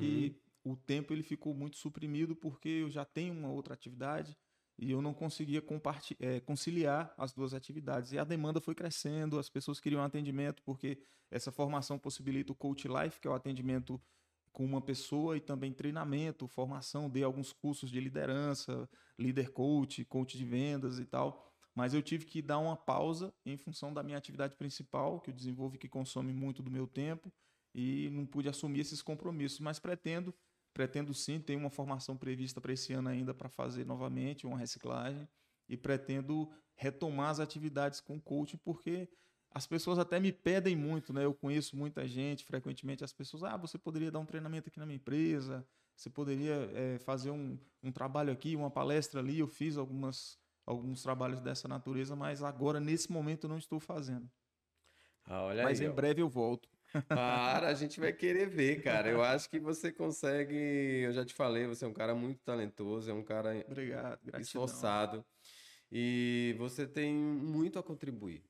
O tempo ele ficou muito suprimido porque eu já tenho uma outra atividade e eu não conseguia é, conciliar as duas atividades. E a demanda foi crescendo, as pessoas queriam atendimento, porque essa formação possibilita o Coach Life, que é o atendimento com uma pessoa e também treinamento, formação, dei alguns cursos de liderança, líder coach, coach de vendas e tal. Mas eu tive que dar uma pausa em função da minha atividade principal, que eu desenvolvo e que consome muito do meu tempo, e não pude assumir esses compromissos. Mas pretendo Pretendo sim, ter uma formação prevista para esse ano ainda para fazer novamente uma reciclagem e pretendo retomar as atividades com coaching porque as pessoas até me pedem muito, né? Eu conheço muita gente, frequentemente as pessoas, ah, você poderia dar um treinamento aqui na minha empresa, você poderia é, fazer um, um trabalho aqui, uma palestra ali. Eu fiz algumas, alguns trabalhos dessa natureza, mas agora, nesse momento, não estou fazendo. Ah, mas aí, em ó. breve eu volto. Para, a gente vai querer ver, cara. Eu acho que você consegue. Eu já te falei, você é um cara muito talentoso, é um cara Obrigado, esforçado. E você tem muito a contribuir.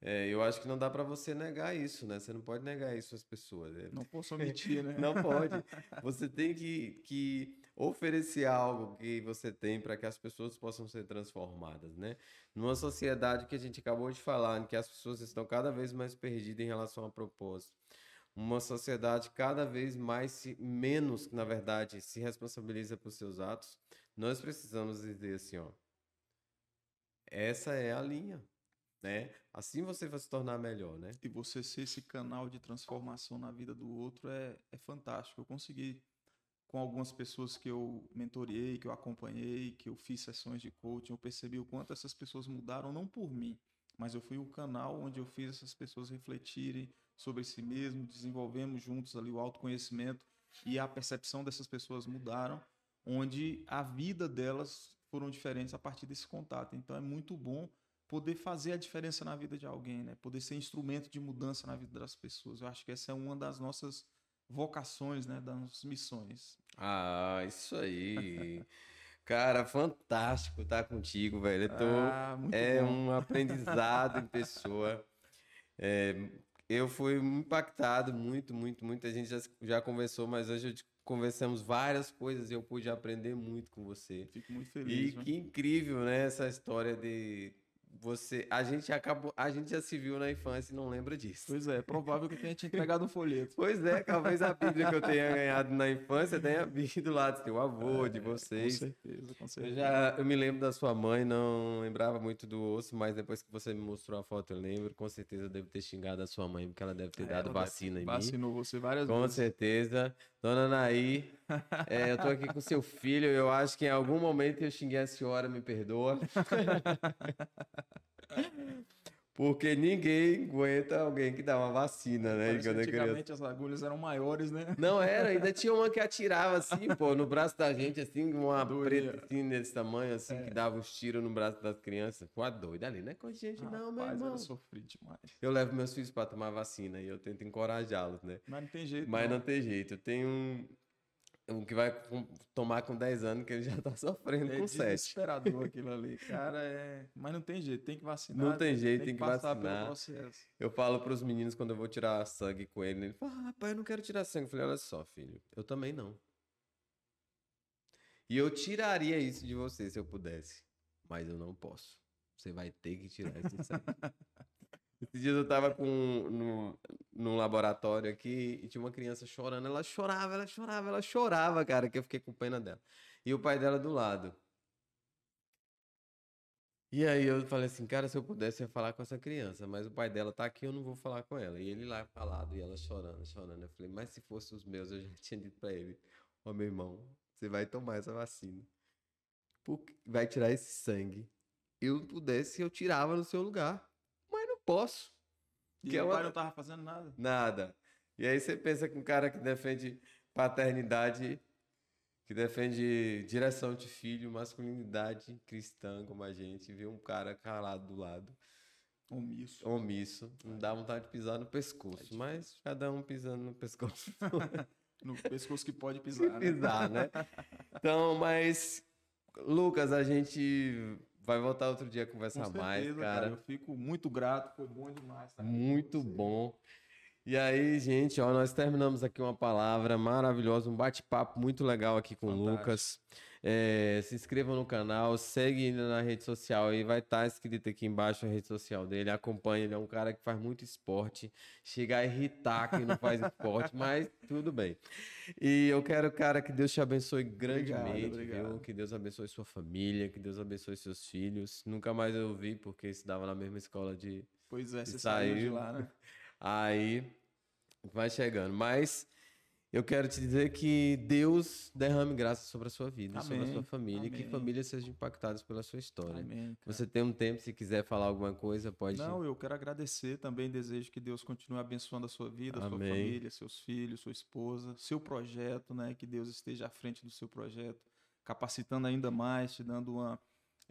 É, eu acho que não dá para você negar isso, né? Você não pode negar isso às pessoas. Né? Não posso omitir, né? não pode. Você tem que, que oferecer algo que você tem para que as pessoas possam ser transformadas, né? Numa sociedade que a gente acabou de falar, em que as pessoas estão cada vez mais perdidas em relação a propósito. Uma sociedade cada vez mais se, menos, na verdade, se responsabiliza por seus atos. Nós precisamos dizer assim, ó. Essa é a linha né? Assim você vai se tornar melhor, né? E você ser esse canal de transformação na vida do outro é, é fantástico. Eu consegui, com algumas pessoas que eu mentorei, que eu acompanhei, que eu fiz sessões de coaching, eu percebi o quanto essas pessoas mudaram, não por mim, mas eu fui o canal onde eu fiz essas pessoas refletirem sobre si mesmo, desenvolvemos juntos ali o autoconhecimento e a percepção dessas pessoas mudaram, onde a vida delas foram diferentes a partir desse contato. Então é muito bom poder fazer a diferença na vida de alguém, né? Poder ser instrumento de mudança na vida das pessoas. Eu acho que essa é uma das nossas vocações, né, das missões. Ah, isso aí. Cara, fantástico estar contigo, velho. Eu tô... Ah, é bom. um aprendizado em pessoa. É, eu fui impactado muito, muito, muito. A gente já, já conversou, mas hoje conversamos várias coisas e eu pude aprender muito com você. Fico muito E feliz. viu? que incrível, né, essa história de você. A gente acabou, a gente já se viu na infância e não lembra disso. Pois é, é provável que eu tenha te entregado um folheto. Pois é, talvez a Bíblia que eu tenha ganhado na infância tenha vindo lá do seu avô, de É, Com vocês. certeza, com Eu certeza. já eu me lembro da sua mãe, não lembrava muito do osso, mas depois que você me mostrou a foto, eu lembro. Com certeza eu devo ter xingado a sua mãe, porque ela deve ter É, dado ela deve- vacina em mim. Vacinou você várias Com vezes. certeza. Dona Anaí, é, eu tô aqui com seu filho. Eu acho que em algum momento eu xinguei a senhora, me perdoa. Porque ninguém aguenta alguém que dá uma vacina, né? Parece Quando é antigamente as agulhas eram maiores, né? Não era, ainda tinha uma que atirava assim, pô, no braço da gente, assim, uma Doideira. preta assim, desse tamanho, assim, É. que dava uns tiros no braço das crianças. Pô, a doida ali, não é com gente, não, meu Rapaz, irmão. era sofrido demais. Eu levo meus filhos pra tomar vacina e eu tento encorajá-los, né? Mas não tem jeito. Mas não tem jeito. Eu tenho um, um que vai com- tomar com 10 anos, que ele já tá sofrendo É com 7. desesperador aquilo ali. Cara, é. Mas não tem jeito, tem que vacinar. Não tem jeito, tem que passar vacinar. pelo processo. Eu falo pros meninos quando eu vou tirar sangue com ele, ele fala, ah, rapaz, eu não quero tirar sangue. Eu falei, olha só, filho, eu também não. E eu tiraria isso de você se eu pudesse, mas eu não posso. Você vai ter que tirar esse sangue. Esses dias eu tava com, no, num laboratório aqui e tinha uma criança chorando. Ela chorava, ela chorava, ela chorava, cara, que eu fiquei com pena dela. E o pai dela do lado. E aí eu falei assim, cara, se eu pudesse eu ia falar com essa criança, mas o pai dela tá aqui, eu não vou falar com ela. E ele lá falado e ela chorando, chorando. Eu falei, mas se fosse os meus, eu já tinha dito pra ele, ó meu irmão, você vai tomar essa vacina. Porque vai tirar esse sangue. Eu pudesse, eu tirava no seu lugar. Posso. E Que é o pai não tava fazendo nada. Nada. E aí você pensa que um cara que defende paternidade, que defende direção de filho, masculinidade cristã como a gente, vê um cara calado do lado, Omisso. omisso, não dá vontade de pisar no pescoço, mas cada um pisando no pescoço. No pescoço que pode pisar. né? pisar, né? Então, mas Lucas, a gente vai voltar outro dia a conversar mais, certeza, cara. Eu fico muito grato, foi bom demais. tá? Muito bom. E aí, gente, ó, nós terminamos aqui uma palavra maravilhosa, um bate-papo muito legal aqui com o Fantástico. Lucas. É, se inscrevam no canal, segue ele na rede social aí, vai estar escrito aqui embaixo a rede social dele, acompanha, ele é um cara que faz muito esporte, chega a irritar quem não faz esporte, mas tudo bem. E eu quero, cara, que Deus te abençoe grandemente, obrigado. viu? Que Deus abençoe sua família, que Deus abençoe seus filhos. Nunca mais eu vi, porque estudava na mesma escola de Pois é, você E saiu de lá, né? Aí vai chegando. Mas eu quero te dizer que Deus derrame graça sobre a sua vida, sobre a sua Amém. família, e que Amém. famílias sejam impactadas pela sua história. Amém. Você tem um tempo, se quiser falar alguma coisa, pode. Não, eu quero agradecer também. Desejo que Deus continue abençoando a sua vida, a sua Amém. família, seus filhos, sua esposa, seu projeto, né? Que Deus esteja à frente do seu projeto, capacitando ainda mais, te dando uma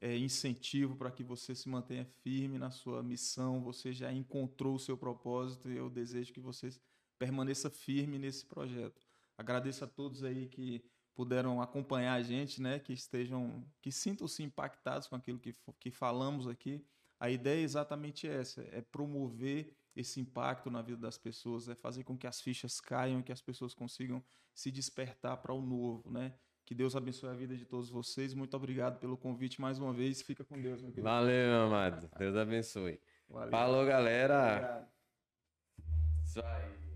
é, incentivo para que você se mantenha firme na sua missão. Você já encontrou o seu propósito e eu desejo que você permaneça firme nesse projeto. Agradeço a todos aí que puderam acompanhar a gente, né? Que estejam, que sintam-se impactados com aquilo que, que falamos aqui. A ideia é exatamente essa: é promover esse impacto na vida das pessoas, é fazer com que as fichas caiam, que as pessoas consigam se despertar para o novo, né? Que Deus abençoe a vida de todos vocês. Muito obrigado pelo convite mais uma vez. Fica com Deus, meu querido. Valeu, meu amado. Deus abençoe. Valeu. Falou, galera. Obrigado. Isso aí.